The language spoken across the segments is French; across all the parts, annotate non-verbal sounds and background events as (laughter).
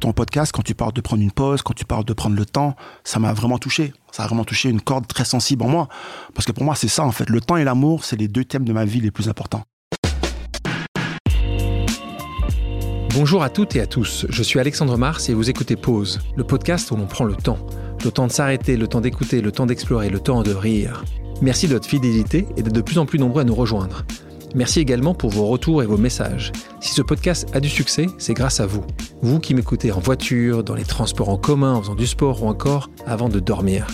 ton podcast, quand tu parles de prendre une pause, quand tu parles de prendre le temps, ça m'a vraiment touché. Ça a vraiment touché une corde très sensible en moi. Parce que pour moi, c'est ça, en fait. Le temps et l'amour, c'est les deux thèmes de ma vie les plus importants. Bonjour à toutes et à tous, je suis Alexandre Mars et vous écoutez Pause, le podcast où l'on prend le temps. Le temps de s'arrêter, le temps d'écouter, le temps d'explorer, le temps de rire. Merci de votre fidélité et d'être de plus en plus nombreux à nous rejoindre. Merci également pour vos retours et vos messages. Si ce podcast a du succès, c'est grâce à vous. Vous qui m'écoutez en voiture, dans les transports en commun, en faisant du sport ou encore avant de dormir.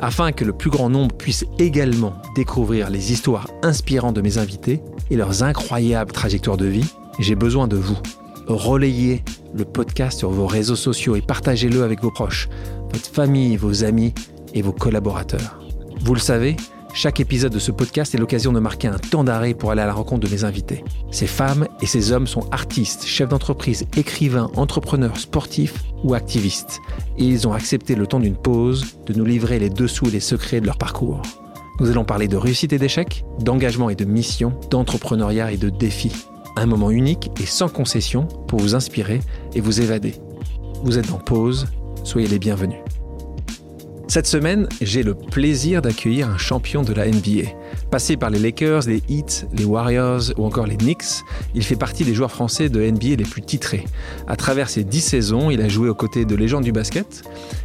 Afin que le plus grand nombre puisse également découvrir les histoires inspirantes de mes invités et leurs incroyables trajectoires de vie, j'ai besoin de vous relayez le podcast sur vos réseaux sociaux et partagez-le avec vos proches, votre famille, vos amis et vos collaborateurs. Vous le savez, chaque épisode de ce podcast est l'occasion de marquer un temps d'arrêt pour aller à la rencontre de mes invités. Ces femmes et ces hommes sont artistes, chefs d'entreprise, écrivains, entrepreneurs, sportifs ou activistes. Et ils ont accepté le temps d'une pause de nous livrer les dessous et les secrets de leur parcours. Nous allons parler de réussite et d'échec, d'engagement et de mission, d'entrepreneuriat et de défis. Un moment unique et sans concession pour vous inspirer et vous évader. Vous êtes en pause, soyez les bienvenus. Cette semaine, j'ai le plaisir d'accueillir un champion de la NBA. Passé par les Lakers, les Heat, les Warriors ou encore les Knicks, il fait partie des joueurs français de NBA les plus titrés. À travers ses dix saisons, il a joué aux côtés de légendes du basket,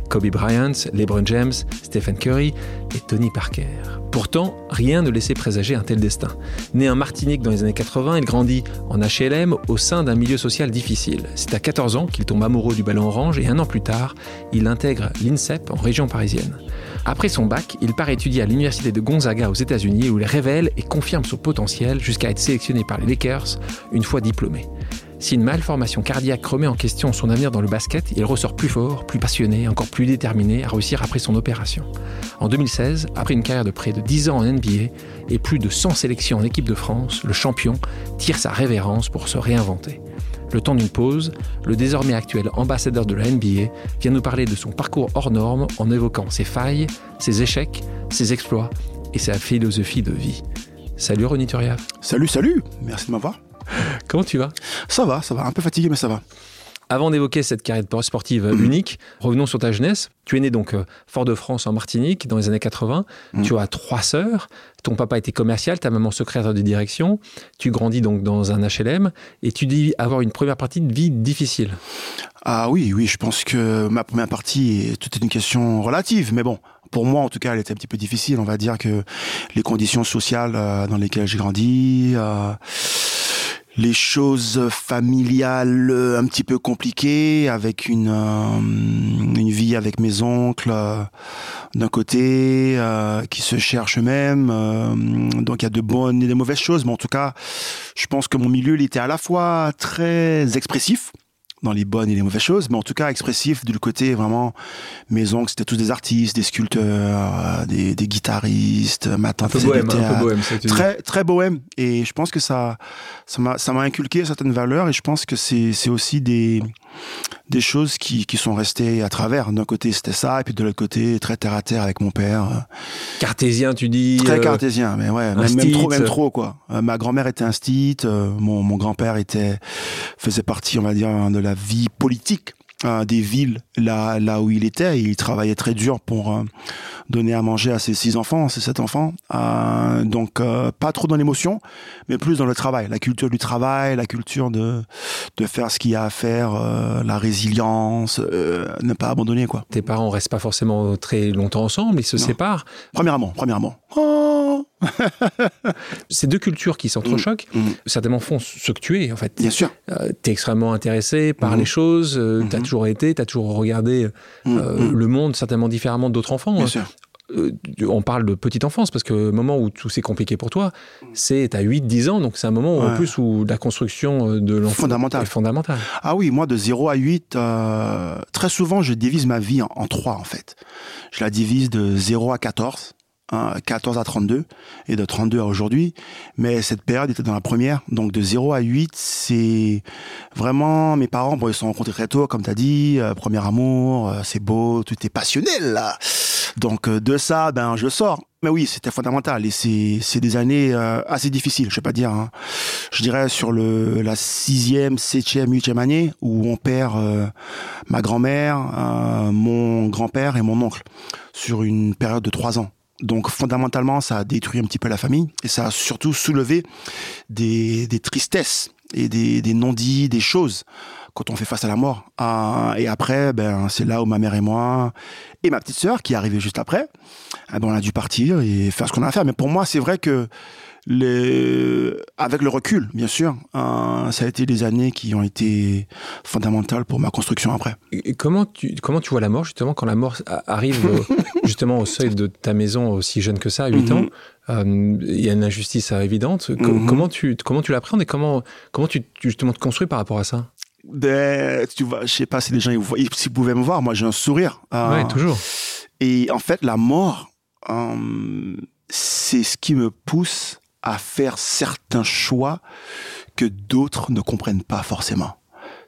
Kobe Bryant, LeBron James, Stephen Curry et Tony Parker. Pourtant, rien ne laissait présager un tel destin. Né en Martinique dans les années 80, il grandit en HLM au sein d'un milieu social difficile. C'est à 14 ans qu'il tombe amoureux du ballon orange et un an plus tard, il intègre l'INSEP en région parisienne. Après son bac, il part étudier à l'université de Gonzaga aux États-Unis où il révèle et confirme son potentiel jusqu'à être sélectionné par les Lakers une fois diplômé. Si une malformation cardiaque remet en question son avenir dans le basket, il ressort plus fort, plus passionné, encore plus déterminé à réussir après son opération. En 2016, après une carrière de près de 10 ans en NBA et plus de 100 sélections en équipe de France, le champion tire sa révérence pour se réinventer. Le temps d'une pause, le désormais actuel ambassadeur de la NBA vient nous parler de son parcours hors norme en évoquant ses failles, ses échecs, ses exploits et sa philosophie de vie. Salut Ronny Turia. Salut, salut, merci de m'avoir. Comment tu vas? Ça va, ça va, un peu fatigué, mais ça va. Avant d'évoquer cette carrière sportive euh, (clears throat) unique, revenons sur ta jeunesse. Tu es né donc euh, Fort-de-France en Martinique dans les années 80. Mm. Tu as trois sœurs. Ton papa était commercial, ta maman secrétaire de direction. Tu grandis donc dans un HLM et tu dis avoir une première partie de vie difficile. Ah oui, oui, je pense que ma première partie est toute une question relative, mais bon, pour moi en tout cas, elle était un petit peu difficile. On va dire que les conditions sociales euh, dans lesquelles j'ai grandi les choses familiales un petit peu compliquées avec une euh, une vie avec mes oncles euh, d'un côté euh, qui se cherchent même donc il y a de bonnes et de mauvaises choses. Mais en tout cas je pense que mon milieu il était à la fois très expressif dans les bonnes et les mauvaises choses, mais en tout cas expressif du côté vraiment mes oncles c'était tous des artistes, des sculpteurs, des, des guitaristes, ma tante un peu bohème, un peu bohème, très très bohème et je pense que ça ça m'a ça m'a inculqué certaines valeurs et je pense que c'est c'est aussi des des choses qui, qui sont restées à travers. D'un côté, c'était ça, et puis de l'autre côté, très terre à terre avec mon père. Cartésien, tu dis Très euh, cartésien, mais ouais, même, trop, même trop, quoi. Euh, ma grand-mère était un stit, euh, mon, mon grand-père était, faisait partie, on va dire, de la vie politique des villes là là où il était. il travaillait très dur pour donner à manger à ses six enfants, ses sept enfants. Euh, donc euh, pas trop dans l'émotion, mais plus dans le travail, la culture du travail, la culture de de faire ce qu'il y a à faire, euh, la résilience, euh, ne pas abandonner quoi. Tes parents restent pas forcément très longtemps ensemble, ils se séparent. Premièrement, premièrement. Oh (laughs) Ces deux cultures qui s'entrechoquent, mmh, mmh. certainement font ce que tu es, en fait. Bien sûr. Euh, tu es extrêmement intéressé par mmh. les choses, euh, tu as toujours été, tu as toujours regardé euh, le monde certainement différemment d'autres enfants. Bien hein. sûr. Euh, on parle de petite enfance parce que le moment où tout s'est compliqué pour toi, c'est à 8-10 ans, donc c'est un moment en plus où la construction euh, de l'enfant est fondamentale. Ah oui, moi de 0 à 8, euh, très souvent je divise ma vie en, en 3 en fait. Je la divise de 0 à 14. 14 à 32 et de 32 à aujourd'hui. Mais cette période était dans la première. Donc de 0 à 8, c'est vraiment mes parents, bon, ils se sont rencontrés très tôt, comme tu as dit, premier amour, c'est beau, tout est passionnel là. Donc euh, de ça, ben je sors Mais oui, c'était fondamental et c'est des années euh, assez difficiles. Je vais pas dire. Hein. Je dirais sur le la sixième, septième, huitième année où on perd euh, ma grand-mère, euh, mon grand-père et mon oncle sur une période de trois ans. Donc fondamentalement, ça a détruit un petit peu la famille et ça a surtout soulevé des, des tristesses et des, des non-dits, des choses quand on fait face à la mort. Euh, et après, ben, c'est là où ma mère et moi, et ma petite sœur, qui est arrivée juste après, ben, on a dû partir et faire ce qu'on a à faire. Mais pour moi, c'est vrai que les... avec le recul, bien sûr, euh, ça a été des années qui ont été fondamentales pour ma construction après. Et comment tu, comment tu vois la mort, justement, quand la mort arrive (laughs) justement au seuil de ta maison aussi jeune que ça, à 8 Mhm. ans euh, Il y a une injustice évidente. Co- Mhm. Comment tu, comment tu l'appréhendes et comment, comment tu, justement te construis par rapport à ça? Ben, tu vois, je sais pas si les gens ils s'ils pouvaient me voir, moi j'ai un sourire. Euh, Ouais, toujours. Et en fait, la mort, euh, c'est ce qui me pousse à faire certains choix que d'autres ne comprennent pas forcément.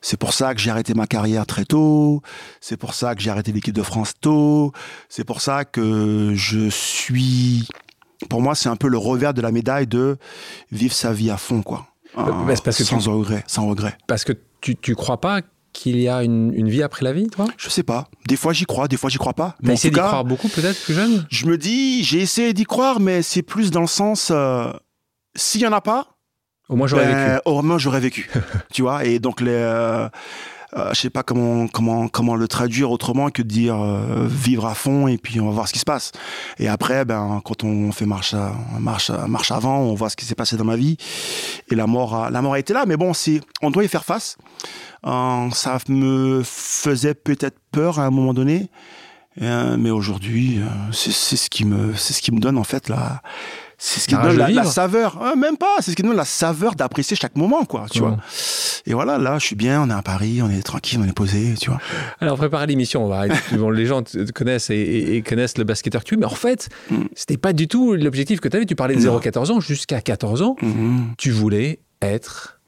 C'est pour ça que j'ai arrêté ma carrière très tôt. C'est pour ça que j'ai arrêté l'équipe de France tôt. C'est pour ça que je suis. Pour moi, c'est un peu le revers de la médaille de vivre sa vie à fond, quoi. Euh, bah, parce que sans tu- regret, sans regret. Parce que tu, tu crois pas qu'il y a une, une vie après la vie, toi? Je sais pas. Des fois, j'y crois. Des fois, j'y crois pas. Mais essayé d'y croire beaucoup, peut-être, plus jeune? je me dis, j'ai essayé d'y croire, mais c'est plus dans le sens, euh, s'il y en a pas, Au moins, j'aurais ben, vécu. au moins j'aurais vécu, (laughs) tu vois? Et donc les, euh, euh, je sais pas comment comment comment le traduire autrement que de dire euh, vivre à fond et puis on va voir ce qui se passe. Et après, ben quand on fait marche marche marche avant, on voit ce qui s'est passé dans ma vie. Et la mort a, la mort a été là, mais bon, c'est on doit y faire face. Euh, ça me faisait peut-être peur à un moment donné. Euh, mais aujourd'hui, euh, c'est ce qui me, c'est ce qui me donne en fait la, c'est ce qui La donne la, saveur. Euh, même pas, c'est ce qui donne la saveur d'apprécier chaque moment, quoi. Tu Ouais. vois. Et voilà, là, je suis bien, on est à Paris, on est tranquille, on est posé, tu vois. Alors, préparer l'émission, on va arrêter. Bon, les gens te connaissent et, et- et connaissent le basketteur que tu es, mais en fait, Mm. c'était pas du tout l'objectif que tu avais. Tu parlais de Non. 0-14 ans, jusqu'à 14 ans, Mhm. tu voulais être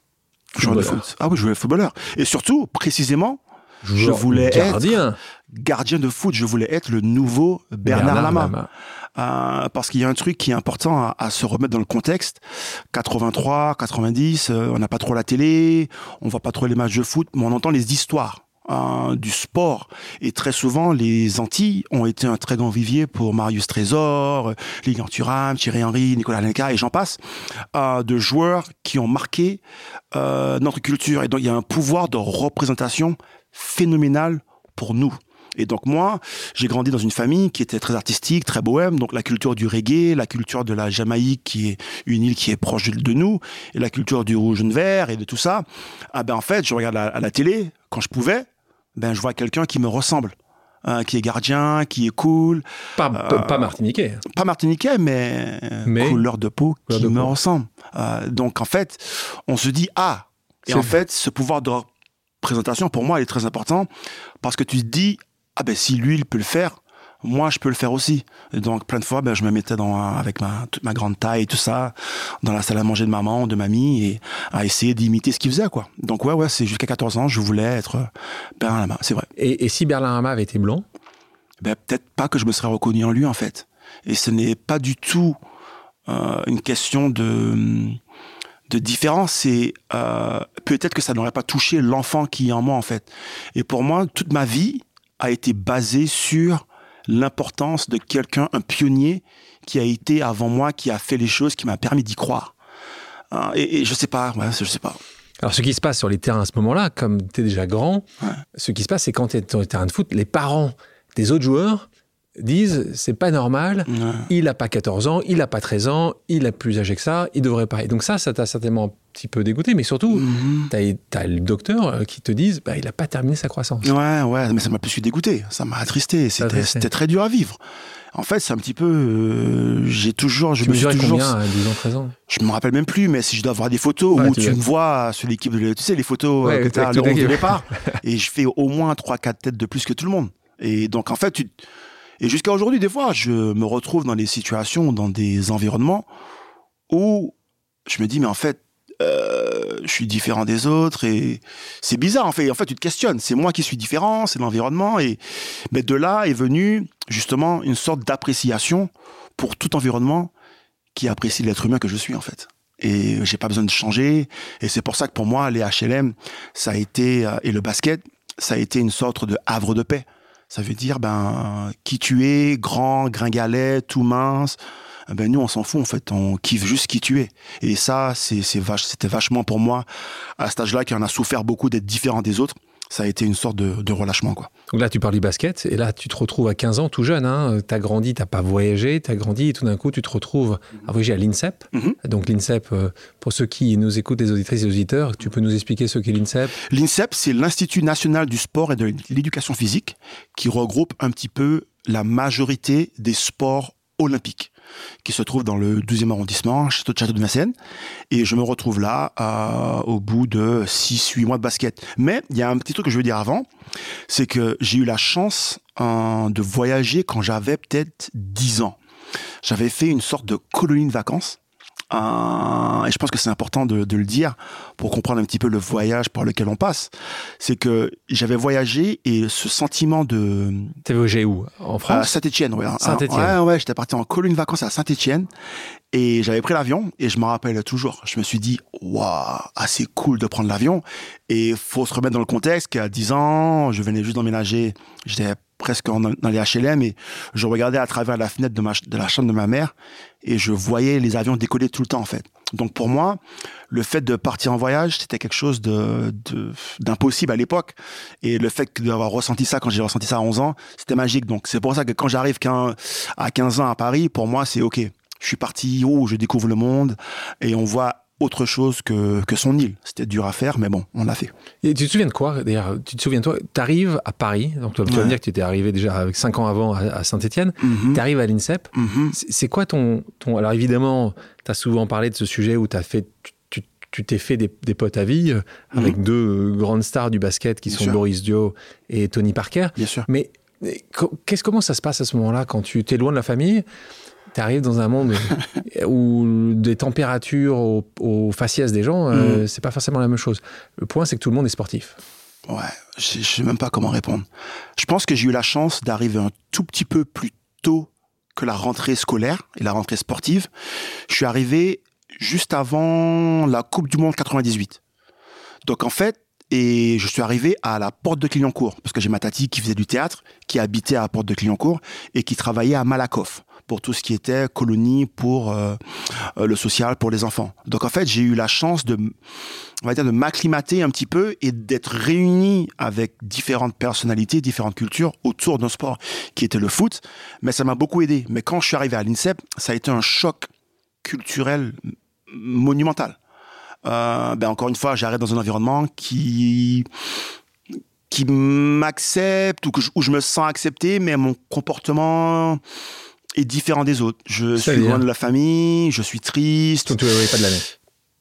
Joueur de foot. Ah oui, je voulais être footballeur. Et surtout, précisément, joueur- voulais être- gardien. gardien de foot. Je voulais être le nouveau Bernard, Lama. Euh, parce qu'il y a un truc qui est important à, se remettre dans le contexte. 83, 90, euh, on n'a pas trop la télé, on voit pas trop les matchs de foot, mais on entend les histoires. euh, du sport et très souvent les Antilles ont été un très grand vivier pour Marius Trésor, Lilian Thuram, Thierry Henry, Nicolas Lenka et j'en passe de joueurs qui ont marqué notre culture et donc il y a un pouvoir de représentation phénoménal pour nous. Et donc moi, j'ai grandi dans une famille qui était très artistique, très bohème, donc la culture du reggae, la culture de la Jamaïque, qui est une île qui est proche de, nous, et la culture du rouge et de vert et de tout ça. Ah ben en fait, je regarde à la télé quand je pouvais, ben je vois quelqu'un qui me ressemble, hein, qui est gardien, qui est cool, Pas, Euh, pas martiniquais. pas martiniquais, mais, Mais- couleur de peau Couleur qui de me peau. ressemble. Euh, donc en fait, on se dit ah. Et en fait, ce pouvoir de représentation pour moi il est très important parce que tu te dis ah ben si lui il peut le faire, moi je peux le faire aussi. Et donc plein de fois, ben je me mettais dans avec ma toute ma grande taille et tout ça dans la salle à manger de maman, de mamie et à essayer d'imiter ce qu'il faisait quoi. Donc ouais ouais, c'est jusqu'à 14 ans, je voulais être Bernard Lama, c'est vrai. Et, et si Berlin Hama avait été blanc, Ben, peut-être pas que je me serais reconnu en lui en fait. Et ce n'est pas du tout euh, une question de de différence. C'est euh, peut-être que ça n'aurait pas touché l'enfant qui est en moi en fait. Et pour moi, toute ma vie a été basée sur l'importance de quelqu'un, un pionnier qui a été avant moi, qui a fait les choses, qui m'a permis d'y croire. Euh, et, et je sais pas, ouais, je sais pas. Alors, ce qui se passe sur les terrains à ce moment-là, comme tu es déjà grand, Ouais. ce qui se passe, c'est quand tu es sur le terrain de foot, les parents des autres joueurs disent c'est pas normal, Ouais. il a pas 14 ans, il a pas 13 ans, il a plus âgé que ça, il devrait pas. Et donc, ça, ça t'a certainement un petit peu dégoûté, mais surtout, Mhm. tu as, le docteur euh, qui te dise bah, il a pas terminé sa croissance. Ouais, ouais, mais ça m'a plus dégoûté, ça m'a attristé, c'était très dur à vivre. En fait, c'est un petit peu, euh, j'ai toujours, je tu me suis toujours, combien à 12 ans, 13 ans? Je me rappelle même plus, mais si je dois avoir des photos Ouais, où tu tu me vois sur l'équipe, de, tu sais, les photos Ouais, euh, que t'as toute le 11 de l'équipe. départ, (laughs) et je fais au moins 3-4 têtes de plus que tout le monde. Et donc, en fait, tu, et jusqu'à aujourd'hui, des fois, je me retrouve dans des situations, dans des environnements où je me dis, mais en fait, euh, je suis différent des autres et c'est bizarre en fait. En fait, tu te questionnes. C'est moi qui suis différent, c'est l'environnement et mais de là est venue justement une sorte d'appréciation pour tout environnement qui apprécie l'être humain que je suis en fait. Et j'ai pas besoin de changer. Et c'est pour ça que pour moi, les HLM, ça a été euh, et le basket, ça a été une sorte de havre de paix. Ça veut dire ben qui tu es, grand, gringalet, tout mince. Ben nous on s'en fout en fait, on kiffe juste qui tu es. Et ça c'est c'était vachement pour moi à cet âge-là qui en a souffert beaucoup d'être différent des autres ça a été une sorte de, relâchement. Quoi. Donc là, tu parles du basket, et là, tu te retrouves à 15 ans, tout jeune. Hein, tu as grandi, tu n'as pas voyagé, tu as grandi, et tout d'un coup, tu te retrouves à voyager à l'INSEP. Mhm. Donc l'INSEP, euh, pour ceux qui nous écoutent, les auditrices et auditeurs, tu peux nous expliquer ce qu'est l'INSEP? L'INSEP, c'est l'Institut national du sport et de l'éducation physique, qui regroupe un petit peu la majorité des sports olympiques qui se trouve dans le 12e arrondissement, château de Château de Vincennes. Et je me retrouve là au bout de 6-8 mois de basket. Mais il y a un petit truc que je veux dire avant, c'est que j'ai eu la chance euh, de voyager quand j'avais peut-être 10 ans. J'avais fait une sorte de colonie de vacances et je pense que c'est important de, le dire pour comprendre un petit peu le voyage par lequel on passe. C'est que j'avais voyagé et ce sentiment de. T'es voyagé où? En France? À Saint-Etienne, ouais. Saint-Etienne. Ouais, ouais, j'étais parti en colonie de vacances à Saint-Etienne et j'avais pris l'avion et je me rappelle toujours. Je me suis dit, waouh, assez cool de prendre l'avion. Et faut se remettre dans le contexte qu'à 10 ans, je venais juste d'emménager. J'étais presque dans les HLM et je regardais à travers la fenêtre de, ma, de la chambre de ma mère et je voyais les avions décoller tout le temps en fait. Donc pour moi, le fait de partir en voyage, c'était quelque chose de d'impossible à l'époque. Et le fait d'avoir ressenti ça quand j'ai ressenti ça à 11 ans, c'était magique. Donc c'est pour ça que quand j'arrive à 15 ans à Paris, pour moi c'est ok. Je suis parti, oh, je découvre le monde et on voit autre chose que, que son île. C'était dur à faire, mais bon, on l'a fait. Et tu te souviens de quoi D'ailleurs, tu te souviens toi Tu arrives à Paris, donc tu vas me dire que tu étais arrivé déjà avec 5 ans avant à, Saint-Etienne. Mhm. Tu arrives à l'INSEP. Mhm. C'est quoi ton, ton. Alors évidemment, tu as souvent parlé de ce sujet où as fait, tu t'es fait des, potes à vie euh, avec mhm. deux grandes stars du basket qui sont Boris Dio et Tony Parker. Bien sûr. Mais qu'est-ce comment ça se passe à ce moment-là quand tu es loin de la famille? Tu arrives dans un monde (laughs) où des températures aux, faciès des gens, euh, mm. c'est pas forcément la même chose. Le point, c'est que tout le monde est sportif. Ouais, je, ne sais même pas comment répondre. Je pense que j'ai eu la chance d'arriver un tout petit peu plus tôt que la rentrée scolaire et la rentrée sportive. Je suis arrivé juste avant la Coupe du Monde 98. Donc en fait, et je suis arrivé à la porte de Clignancourt, parce que j'ai ma tati qui faisait du théâtre, qui habitait à la porte de Clignancourt et qui travaillait à Malakoff pour tout ce qui était colonie pour euh, euh, le social pour les enfants. Donc en fait, j'ai eu la chance de on va dire de m'acclimater un petit peu et d'être réuni avec différentes personnalités, différentes cultures autour d'un sport qui était le foot, mais ça m'a beaucoup aidé. Mais quand je suis arrivé à l'INSEP, ça a été un choc culturel monumental. Euh, ben encore une fois, j'arrive dans un environnement qui qui m'accepte ou que où je me sens accepté, mais mon comportement est différent des autres. Je suis loin de la famille, je suis triste. Donc tu ne pas de l'année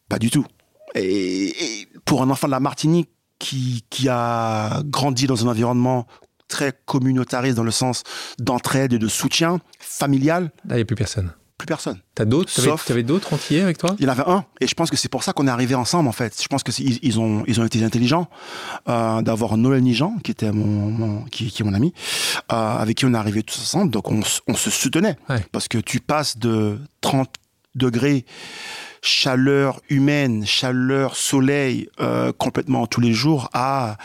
Pas du tout. Et, pour un enfant de la Martinique qui, qui a grandi dans un environnement très communautariste dans le sens d'entraide et de soutien familial. Là, il n'y a plus personne plus personne. T'as d'autres Sauf... T'avais d'autres entiers avec toi? Il y en avait un, et je pense que c'est pour ça qu'on est arrivé ensemble en fait. Je pense que ils ont ils ont été intelligents euh, d'avoir Noël Nijan qui était mon, qui, qui, est mon ami, euh, avec qui on est arrivé tous ensemble. Donc on, on se soutenait parce que tu passes de 30 degrés chaleur humaine, chaleur soleil euh, complètement tous les jours à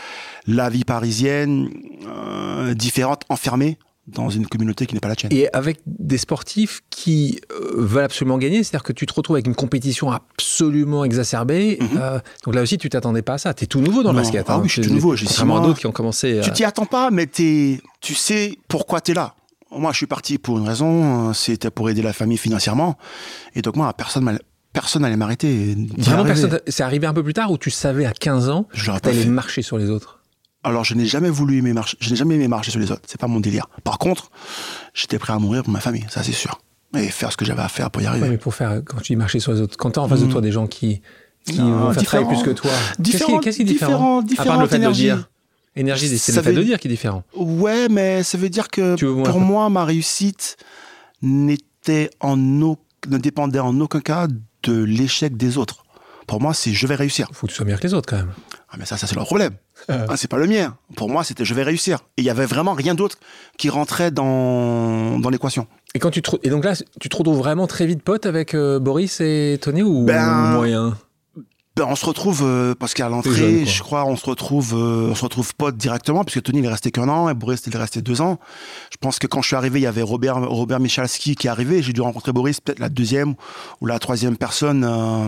la vie parisienne euh, différente, enfermée dans une communauté qui n'est pas la tienne. Et avec des sportifs qui euh, veulent absolument gagner, c'est-à-dire que tu te retrouves avec une compétition absolument exacerbée. Mhm. Euh, donc là aussi, tu t'attendais pas à ça. Tu es tout nouveau dans le basket. Ah hein. oui, je suis tout nouveau. J'ai vraiment d'autres qui ont commencé. Tu t'y attends pas, mais tu sais pourquoi tu es là. Moi, je suis parti pour une raison, c'était pour aider la famille financièrement. Et donc moi, personne personne n'allait m'arrêter. Vraiment personne. C'est arrivé un peu plus tard où tu savais à 15 ans que tu allais marcher sur les autres? Alors, je n'ai jamais voulu aimer marcher, je n'ai jamais aimé marcher sur les autres. C'est pas mon délire. Par contre, j'étais prêt à mourir pour ma famille, ça c'est sûr. Et faire ce que j'avais à faire pour y arriver. mais pour faire, quand tu dis marcher sur les autres, quand tu en face de mmh. toi des gens qui, qui vont faire travailler plus que toi, qu'est-ce qui, est différent? À part le fait de dire. Énergie, c'est le fait de dire qui est différent. Ouais, mais ça veut dire que pour moi, ma réussite n'était en ne dépendait en aucun cas de l'échec des autres. Pour moi, c'est je vais réussir. Il faut que tu sois meilleur que les autres quand même. Ah, mais ça, ça c'est leur problème. Ah, c'est pas le mien. Pour moi, c'était je vais réussir. Et il y avait vraiment rien d'autre qui rentrait dans, dans l'équation. Et quand tu te, et donc là, tu te retrouves vraiment très vite pote avec euh, Boris et Tony ou Ben, moyen? Ben, on se retrouve euh, parce qu'à l'entrée, je crois, on se retrouve, euh, on se retrouve potes directement puisque Tony il est resté qu'un an et Boris il est resté deux ans. Je pense que quand je suis arrivé, il y avait Robert Robert Michalski qui est arrivé. J'ai dû rencontrer Boris peut-être la deuxième ou la troisième personne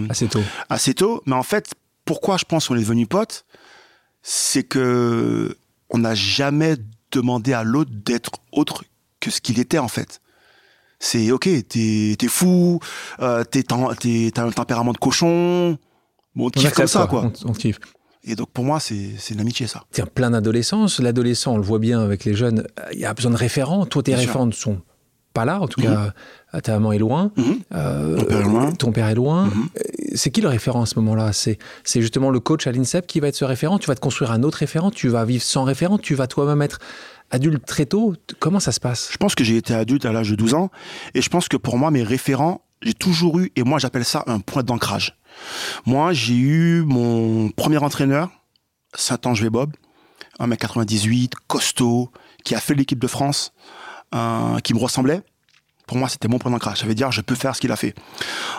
Assez tôt. assez tôt. Mais en fait, pourquoi je pense qu'on est devenu potes, c'est que on n'a jamais demandé à l'autre d'être autre que ce qu'il était en fait. C'est ok, t'es es fou, euh, t'as un tempérament de cochon. Bon, on kiffe comme ça, quoi. On, kiffe. Et donc pour moi, c'est c'est une amitié, ça. Tiens, plein d'adolescence. L'adolescent, on le voit bien avec les jeunes, il y a besoin de référents. Toi, tes Bien sûr. référents ne sont pas là. En tout Mhm. cas, euh, ta maman est loin. Mhm. Euh, père est loin. Ton père est loin. Mhm. Euh, C'est qui le référent à ce moment-là? C'est c'est justement le coach à l'INSEP qui va être ce référent? Tu vas te construire un autre référent? Tu vas vivre sans référent? Tu vas toi-même être adulte très tôt? Comment ça se passe? Je pense que j'ai été adulte à l'âge de 12 ans. Et je pense que pour moi, mes référents, j'ai toujours eu, et moi j'appelle ça un point d'ancrage. Moi, j'ai eu mon premier entraîneur, Saint-Ange Bob, 1m98, costaud, qui a fait l'équipe de France, euh, qui me ressemblait. Pour moi, c'était mon point d'ancrage. Ça veut dire, je peux faire ce qu'il a fait.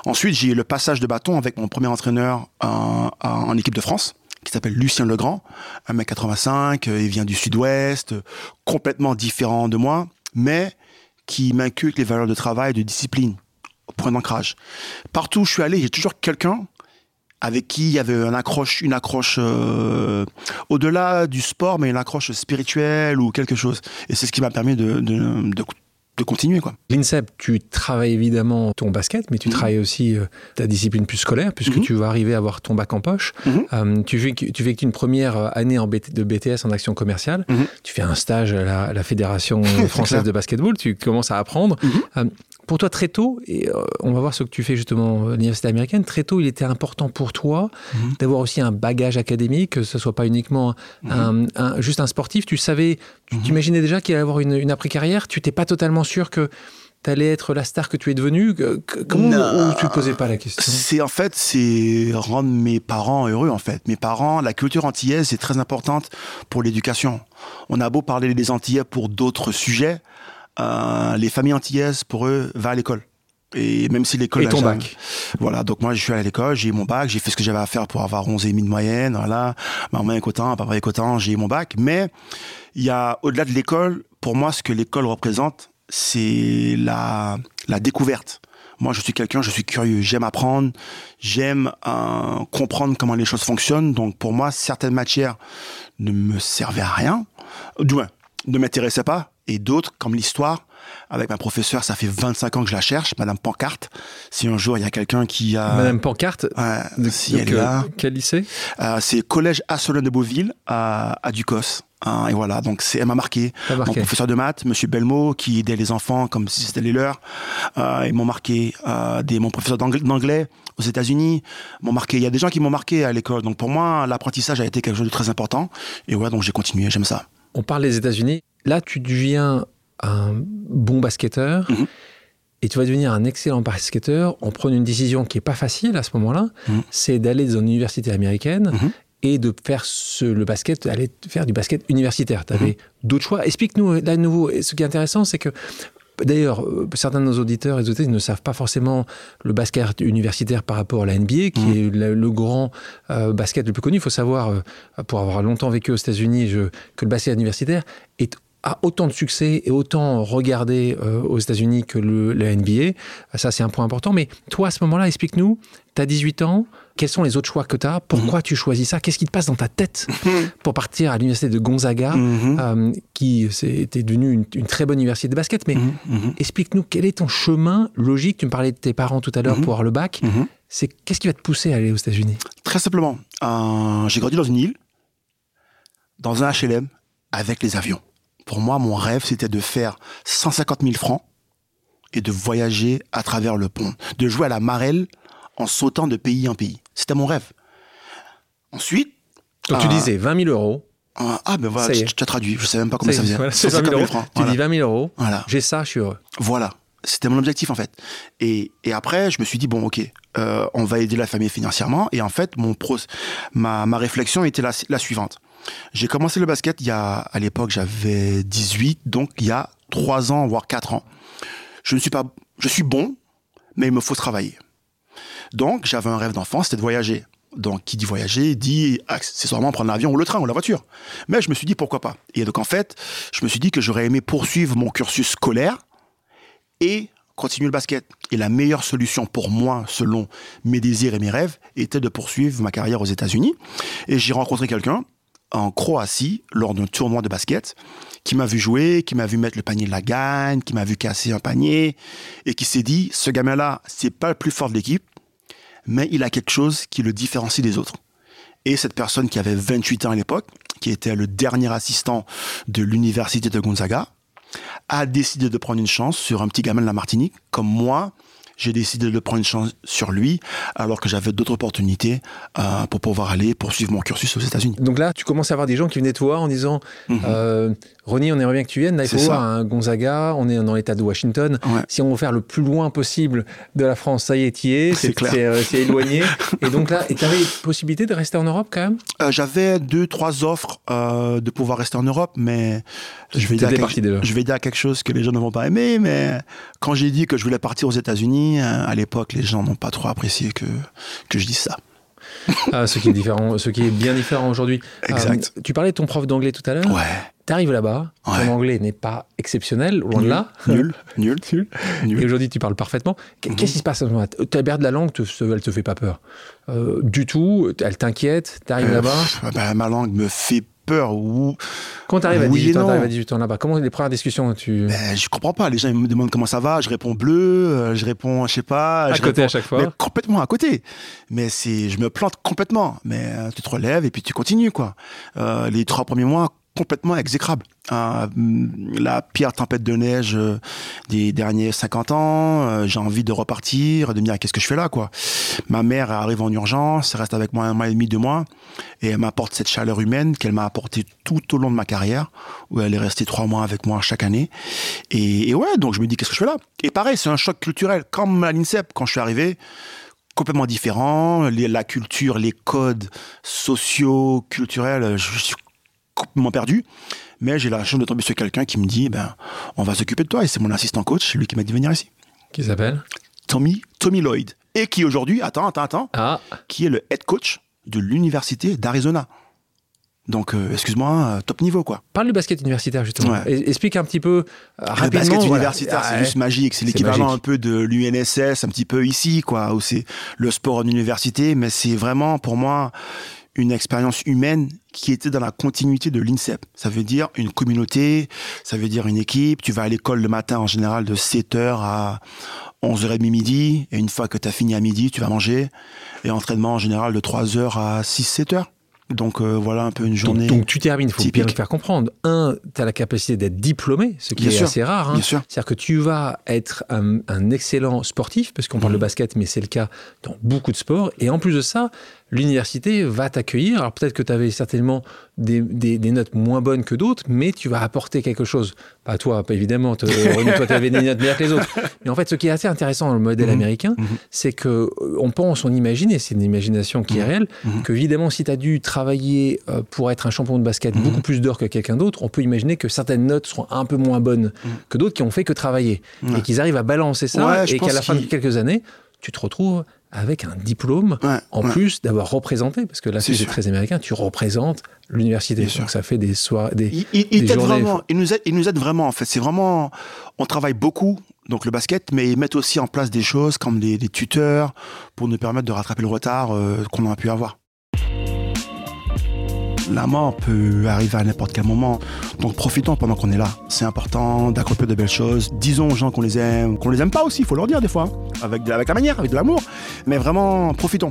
Ensuite, j'ai eu le passage de bâton avec mon premier entraîneur euh, en équipe de France, qui s'appelle Lucien Legrand, 1m85, euh, il vient du sud-ouest, euh, complètement différent de moi, mais qui m'inculque les valeurs de travail, de discipline, point d'ancrage. Partout où je suis allé, j'ai toujours quelqu'un avec qui il y avait une accroche, une accroche euh, au-delà du sport, mais une accroche spirituelle ou quelque chose. Et c'est ce qui m'a permis de, de continuer. Quoi. L'INSEP, tu travailles évidemment ton basket, mais tu Mhm. travailles aussi euh, ta discipline plus scolaire, puisque Mhm. tu vas arriver à avoir ton bac en poche. Mhm. Euh, tu, fais, tu fais une première euh, année en BT de BTS en action commerciale. Mhm. Tu fais un stage à la, à la Fédération (laughs) française de basketball. Tu commences à apprendre. Euh, pour toi, très tôt, et euh, on va voir ce que tu fais justement à l'université américaine, très tôt, il était important pour toi Mhm. d'avoir aussi un bagage académique, que ce soit pas uniquement un, un- juste un sportif. Tu savais, tu Mhm. t'imaginais déjà qu'il allait avoir une, une après-carrière. Tu n'étais pas totalement sûr que tu allais être la star que tu es devenue. Comment Non. tu ne posais pas la question? C'est en fait, c'est rendre mes parents heureux en fait. Mes parents, la culture antillaise est très importante pour l'éducation. On a beau parler des Antillais pour d'autres sujets, euh, les familles antillaises pour eux va à l'école. Et même si l'école Et ton jamais- bac? Voilà, donc moi je suis allé à l'école, j'ai eu mon bac, j'ai fait ce que j'avais à faire pour avoir 11 et demi de moyenne, voilà. Maman est content, papa est content, j'ai eu mon bac. Mais il y a, au-delà de l'école, pour moi, ce que l'école représente, c'est la, la découverte. Moi, je suis quelqu'un, je suis curieux, j'aime apprendre, j'aime euh, comprendre comment les choses fonctionnent. Donc, pour moi, certaines matières ne me servaient à rien, du moins, ne m'intéressaient pas. Et d'autres, comme l'histoire, avec ma professeure, ça fait 25 ans que je la cherche, Madame Pancarte. Si un jour il y a quelqu'un qui a, Madame Pancarte, Ouais, si donc, elle est là, quel lycée euh, c'est collège Asselin de Beauville à, à Ducos. Hein, et voilà, donc c'est, elle m'a marqué. Mon professeur de maths, Monsieur Belmo, qui aidait les enfants comme si c'était les leurs, euh, ils m'ont marqué. Euh, des, mon professeur d'anglais, aux États-Unis m'ont marqué. Il y a des gens qui m'ont marqué à l'école. Donc pour moi, l'apprentissage a été quelque chose de très important. Et ouais, donc j'ai continué. J'aime ça. On parle des États-Unis. Là, tu deviens un bon basketteur. Mhm. Et tu vas devenir un excellent basketteur en prenant une décision qui est pas facile à ce moment-là, Mhm. c'est d'aller dans une université américaine Mhm. et de faire ce, le basket, aller faire du basket universitaire. Tu avais d'autres choix. Explique-nous, là, de nouveau, et ce qui est intéressant, c'est que D'ailleurs, euh, certains de nos auditeurs et auditrices ne savent pas forcément le basket universitaire par rapport à la NBA, qui Mhm. est le, le grand euh, basket le plus connu. Il faut savoir, euh, pour avoir longtemps vécu aux États-Unis, que le basket universitaire est a autant de succès et autant regardé euh, aux États-Unis que le, la NBA. Ça, c'est un point important. Mais toi, à ce moment-là, explique-nous, tu as 18 ans, quels sont les autres choix que tu as Pourquoi tu choisis ça? Qu'est-ce qui te passe dans ta tête pour partir à l'université de Gonzaga, Mhm. euh, qui était devenue une, une très bonne université de basket? Mais Mhm, mhm, explique-nous, quel est ton chemin logique? Tu me parlais de tes parents tout à l'heure Mhm. pour avoir le bac. mhm. C'est Qu'est-ce qui va te pousser à aller aux États-Unis? Très simplement, euh, j'ai grandi dans une île, dans un HLM, avec les avions. Pour moi, mon rêve, c'était de faire 150 000 francs et de voyager à travers le pont, de jouer à la marelle en sautant de pays en pays. C'était mon rêve. Ensuite, Donc tu Ah. disais 20 000 euros. euh, ah ben voilà, tu tu as traduit, je savais même pas comment Ça faisait. voilà, c'est 20 150 000 000 euros. francs. Tu Voilà. dis 20 000 euros. Voilà. J'ai ça, je suis heureux. Voilà. C'était mon objectif en fait. Et, et après, je me suis dit bon, ok, euh, on va aider la famille financièrement. Et en fait, mon pro, ma, ma réflexion était la, la suivante. J'ai commencé le basket il y a, à l'époque, j'avais 18, donc il y a 3 ans, voire 4 ans. Je ne suis pas, je suis bon, mais il me faut travailler. Donc, j'avais un rêve d'enfant, c'était de voyager. Donc, qui dit voyager, dit accessoirement prendre l'avion ou le train ou la voiture. Mais je me suis dit pourquoi pas? Et donc, en fait, je me suis dit que j'aurais aimé poursuivre mon cursus scolaire et continuer le basket. Et la meilleure solution pour moi, selon mes désirs et mes rêves, était de poursuivre ma carrière aux États-Unis. Et j'ai rencontré quelqu'un en Croatie lors d'un tournoi de basket qui m'a vu jouer, qui m'a vu mettre le panier de la gagne, qui m'a vu casser un panier et qui s'est dit ce gamin-là, c'est pas le plus fort de l'équipe, mais il a quelque chose qui le différencie des autres. Et cette personne qui avait 28 ans à l'époque, qui était le dernier assistant de l'université de Gonzaga, a décidé de prendre une chance sur un petit gamin de la Martinique, comme moi, j'ai décidé de prendre une chance sur lui, alors que j'avais d'autres opportunités euh, pour pouvoir aller poursuivre mon cursus aux États-Unis. Donc là, tu commences à avoir des gens qui venaient te voir en disant mm -hmm. euh, Ronnie, on aimerait bien que tu viennes. Là, il faut voir un Gonzaga, on est dans l'État de Washington. Ouais. Si on veut faire le plus loin possible de la France, ça y est, y est. (laughs) C'est euh, éloigné. (laughs) et donc là, tu avais possibilité de rester en Europe quand même? Euh, J'avais deux, trois offres euh, de pouvoir rester en Europe, mais je vais, dire quelque, je vais dire quelque chose que les gens ne vont pas aimer. Mais quand j'ai dit que je voulais partir aux États-Unis, à l'époque, les gens n'ont pas trop apprécié que, que je dise ça. ah, ce qui est différent, ce qui est bien différent aujourd'hui. Exact. Euh, tu parlais de ton prof d'anglais tout à l'heure. Ouais. Tu arrives là-bas, Ouais. ton anglais n'est pas exceptionnel, loin de Nul, là. Nul, (laughs) nul, Nul. nul. Et aujourd'hui, tu parles parfaitement. Qu'est-ce qui se passe à ce moment-là Ta barrière de la langue, te, elle te fait pas peur? Euh, Du tout Elle t'inquiète Tu arrives Euh, là-bas bah, ma langue me fait peur. Ou... Quand tu arrives à oui 18 et ans, à 18 ans là-bas, comment les premières discussions tu... Ben, je comprends pas. Les gens ils me demandent comment ça va. Je réponds bleu. euh, Je réponds, je sais pas. À je côté réponds- à chaque fois Mais complètement à côté. Mais c'est, je me plante complètement. Mais euh, tu te relèves et puis tu continues quoi. Euh, les trois premiers mois complètement exécrables. Euh, la pire tempête de neige euh, des derniers 50 ans. euh, J'ai envie de repartir, de me dire qu'est-ce que je fais là quoi? Ma mère arrive en urgence, elle reste avec moi un mois et demi, deux mois, et elle m'apporte cette chaleur humaine qu'elle m'a apportée tout au long de ma carrière, où elle est restée trois mois avec moi chaque année. Et, ouais, donc je me dis qu'est-ce que je fais là? Et pareil, c'est un choc culturel, comme à l'INSEP quand je suis arrivé complètement différent, la culture, les codes sociaux, culturels, je complètement perdu. Mais j'ai la chance de tomber sur quelqu'un qui me dit, ben, on va s'occuper de toi. Et c'est mon assistant coach, lui qui m'a dit venir ici. Qui s'appelle Tommy, Tommy Lloyd. Et qui aujourd'hui, attends, attends, attends, Ah, qui est le head coach de l'université d'Arizona. Donc, euh, excuse-moi, euh, top niveau, quoi. parle du basket universitaire justement. Ouais. Explique un petit peu euh, rapidement. Le basket voilà. universitaire, Ah, c'est ouais. juste magique. C'est l'équivalent un peu de l'UNSS, un petit peu ici, quoi, où c'est le sport en université, mais c'est vraiment, pour moi, une expérience humaine qui était dans la continuité de l'INSEP. Ça veut dire une communauté, ça veut dire une équipe. Tu vas à l'école le matin, en général, de 7h à 11h30 midi, et une fois que tu as fini à midi, tu vas manger, et entraînement, en général, de 3h à 6-7h. Donc, euh, voilà un peu une journée. donc tu termines, il faut typique. bien le faire comprendre. Un, tu as la capacité d'être diplômé, ce qui Bien est sûr. assez rare. hein. Bien sûr. C'est-à-dire que tu vas être un, un excellent sportif, parce qu'on parle Mhm. de basket, mais c'est le cas dans beaucoup de sports. Et en plus de ça, l'université va t'accueillir. Alors peut-être que tu avais certainement des, des- des notes moins bonnes que d'autres, mais tu vas apporter quelque chose. Pas toi, pas évidemment. te- (laughs) toi, tu avais des notes meilleures que les autres. Mais en fait, ce qui est assez intéressant dans le modèle Mhm. américain, Mhm. c'est que euh, on pense, on imagine, et c'est une imagination qui est Mhm. réelle, que évidemment, si tu as dû travailler euh, pour être un champion de basket beaucoup plus d'heures que quelqu'un d'autre, on peut imaginer que certaines notes seront un peu moins bonnes que d'autres qui ont fait que travailler. Et qu'ils arrivent à balancer ça, Ouais, et qu'à la fin de quelques années, tu te retrouves avec un diplôme, Ouais, en ouais. plus d'avoir représenté, parce que là, C'est très américain, tu représentes l'université. Bien Donc sûr. ça fait des soirées. Des... Il, il, il des t'aide journées, vraiment. Il nous aide, il nous aide vraiment, en fait. C'est vraiment. On travaille beaucoup, donc le basket, mais ils mettent aussi en place des choses comme des, des tuteurs pour nous permettre de rattraper le retard euh, qu'on a pu avoir. La mort peut arriver à n'importe quel moment, donc profitons pendant qu'on est là. C'est important d'accomplir de belles choses. Disons aux gens qu'on les aime, qu'on les aime pas aussi, il faut leur dire des fois, hein. avec, de- avec la manière, avec de l'amour. Mais vraiment, profitons.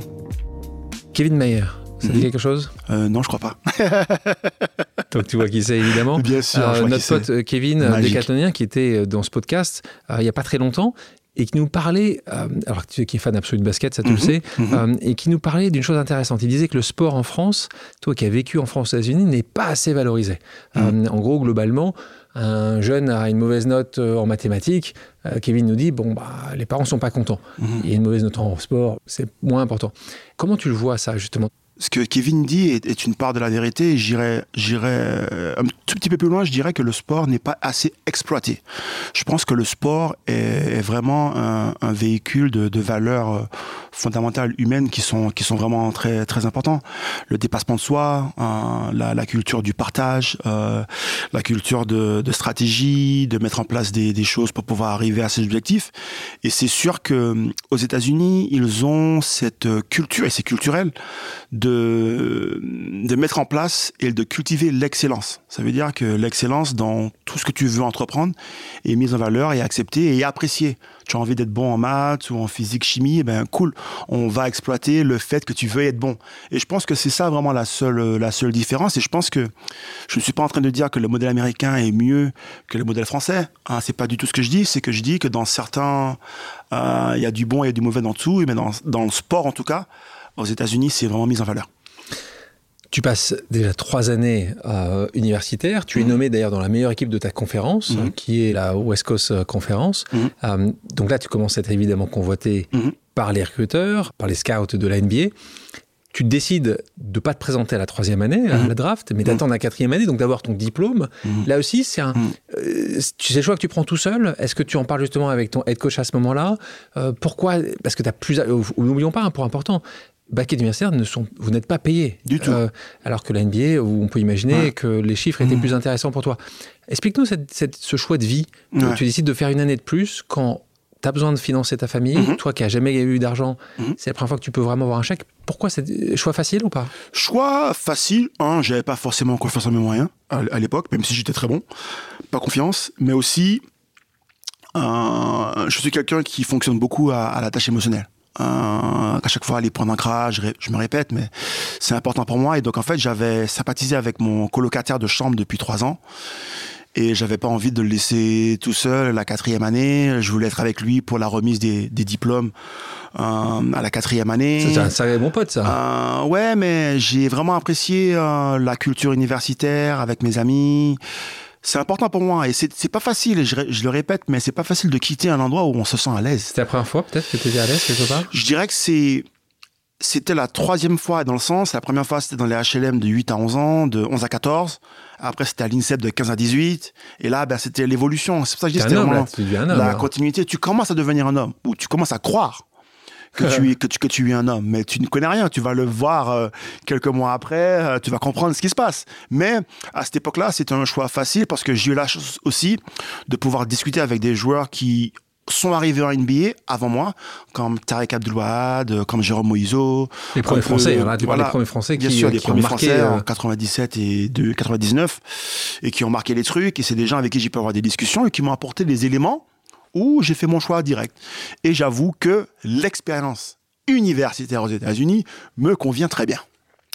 Kevin Mayer, ça dit Mhm. quelque chose? Euh, non, je crois pas. (laughs) Donc tu vois qui c'est, évidemment. Bien sûr, Euh, notre pote euh, Kevin. Décathlonien qui était dans ce podcast euh, il n'y a pas très longtemps et qui nous parlait, euh, alors tu qui es fan absolu de basket, ça tu le Mhm, sais, mhm. euh, et qui nous parlait d'une chose intéressante. Il disait que le sport en France, toi qui as vécu en France aux États-Unis, n'est pas assez valorisé. Mhm. Euh, en gros, globalement, un jeune a une mauvaise note en mathématiques, Kevin nous dit, bon, bah, les parents sont pas contents. Il y a une mauvaise note en sport, c'est moins important. Comment tu le vois ça, justement? Ce que Kevin dit est, une part de la vérité. et J'irais, j'irais euh, un tout petit peu plus loin. Je dirais que le sport n'est pas assez exploité. Je pense que le sport est, vraiment un, véhicule de, valeurs euh, fondamentales humaines qui sont qui sont vraiment très très importants. Le dépassement de soi, euh, la, culture du partage, la culture de, stratégie, de mettre en place des, des choses pour pouvoir arriver à ses objectifs. Et c'est sûr que aux États-Unis, ils ont cette culture et c'est culturel de, de mettre en place et de cultiver l'excellence. Ça veut dire que l'excellence dans tout ce que tu veux entreprendre est mise en valeur et acceptée et appréciée. Tu as envie d'être bon en maths ou en physique, chimie, eh ben cool. On va exploiter le fait que tu veux être bon. Et je pense que c'est ça vraiment la seule, la seule différence. Et je pense que je ne suis pas en train de dire que le modèle américain est mieux que le modèle français. Hein, c'est pas du tout ce que je dis. C'est que je dis que dans certains, euh, il y a du bon et du mauvais dans tout. Mais dans, dans le sport, en tout cas, aux États-Unis, c'est vraiment mis en valeur. Tu passes déjà trois années euh, universitaires. Tu es Mhm. nommé d'ailleurs dans la meilleure équipe de ta conférence, Mhm. qui est la West Coast euh, Conference. Mhm. Euh, donc là, tu commences à être évidemment convoité par les recruteurs, par les scouts de la NBA. Tu décides de pas te présenter à la troisième année, à la draft, mais d'attendre la quatrième année, donc d'avoir ton diplôme. Là aussi, c'est un. Euh, tu sais le choix que tu prends tout seul. Est-ce que tu en parles justement avec ton head coach à ce moment-là? Pourquoi? Parce que tu as plus. N'oublions pas un point important. Basket universitaire, ne sont, vous n'êtes pas payé. Du tout. alors que la NBA, on peut imaginer Ouais. que les chiffres étaient Mhm. plus intéressants pour toi. Explique-nous cette- cette- ce choix de vie. Ouais. Tu décides de faire une année de plus quand tu as besoin de financer ta famille. Mhm. Toi qui n'as jamais eu d'argent, Mhm. c'est la première fois que tu peux vraiment avoir un chèque. Pourquoi c'est choix facile ou pas? Choix facile. Un, j'avais pas forcément confiance en mes moyens à, à l'époque, même si j'étais très bon. Pas confiance, mais aussi, euh, je suis quelqu'un qui fonctionne beaucoup à, à la tâche émotionnelle. Euh, à chaque fois, les points d'ancrage, je, me répète, mais c'est important pour moi. Et donc, en fait, j'avais sympathisé avec mon colocataire de chambre depuis trois ans. Et j'avais pas envie de le laisser tout seul la quatrième année. Je voulais être avec lui pour la remise des, des diplômes euh, à la quatrième année. C'est un sacré bon pote, ça. Euh, ouais, mais j'ai vraiment apprécié euh, la culture universitaire avec mes amis. C'est important pour moi et c'est pas facile, je, le répète, mais c'est pas facile de quitter un endroit où on se sent à l'aise. C'était la première fois peut-être que tu étais à l'aise quelque part? Je dirais que c'est c'était la troisième fois dans le sens. La première fois, c'était dans les HLM de 8 à 11 ans, de 11 à 14. Après, c'était à l'INSEP de 15 à 18. Et là, ben, c'était l'évolution. C'est pour ça que je dis c'était la là. continuité. Tu commences à devenir un homme, ou tu commences à croire que tu, (laughs) es, que, tu, que tu es un homme, mais tu ne connais rien. Tu vas le voir euh, quelques mois après, euh, tu vas comprendre ce qui se passe. Mais à cette époque-là, c'était un choix facile parce que j'ai eu la chance aussi de pouvoir discuter avec des joueurs qui sont arrivés en NBA avant moi, comme Tarek Abdelouad, comme Jérôme Moïseau. Les premiers Français, euh, là, tu parles voilà. des premiers Français qui, Bien sûr, euh, les ont premiers marqué. Français euh, en 97 et de 99 et qui ont marqué les trucs et c'est des gens avec qui j'ai pu avoir des discussions et qui m'ont apporté des éléments où j'ai fait mon choix direct. Et j'avoue que l'expérience universitaire aux États-Unis me convient très bien.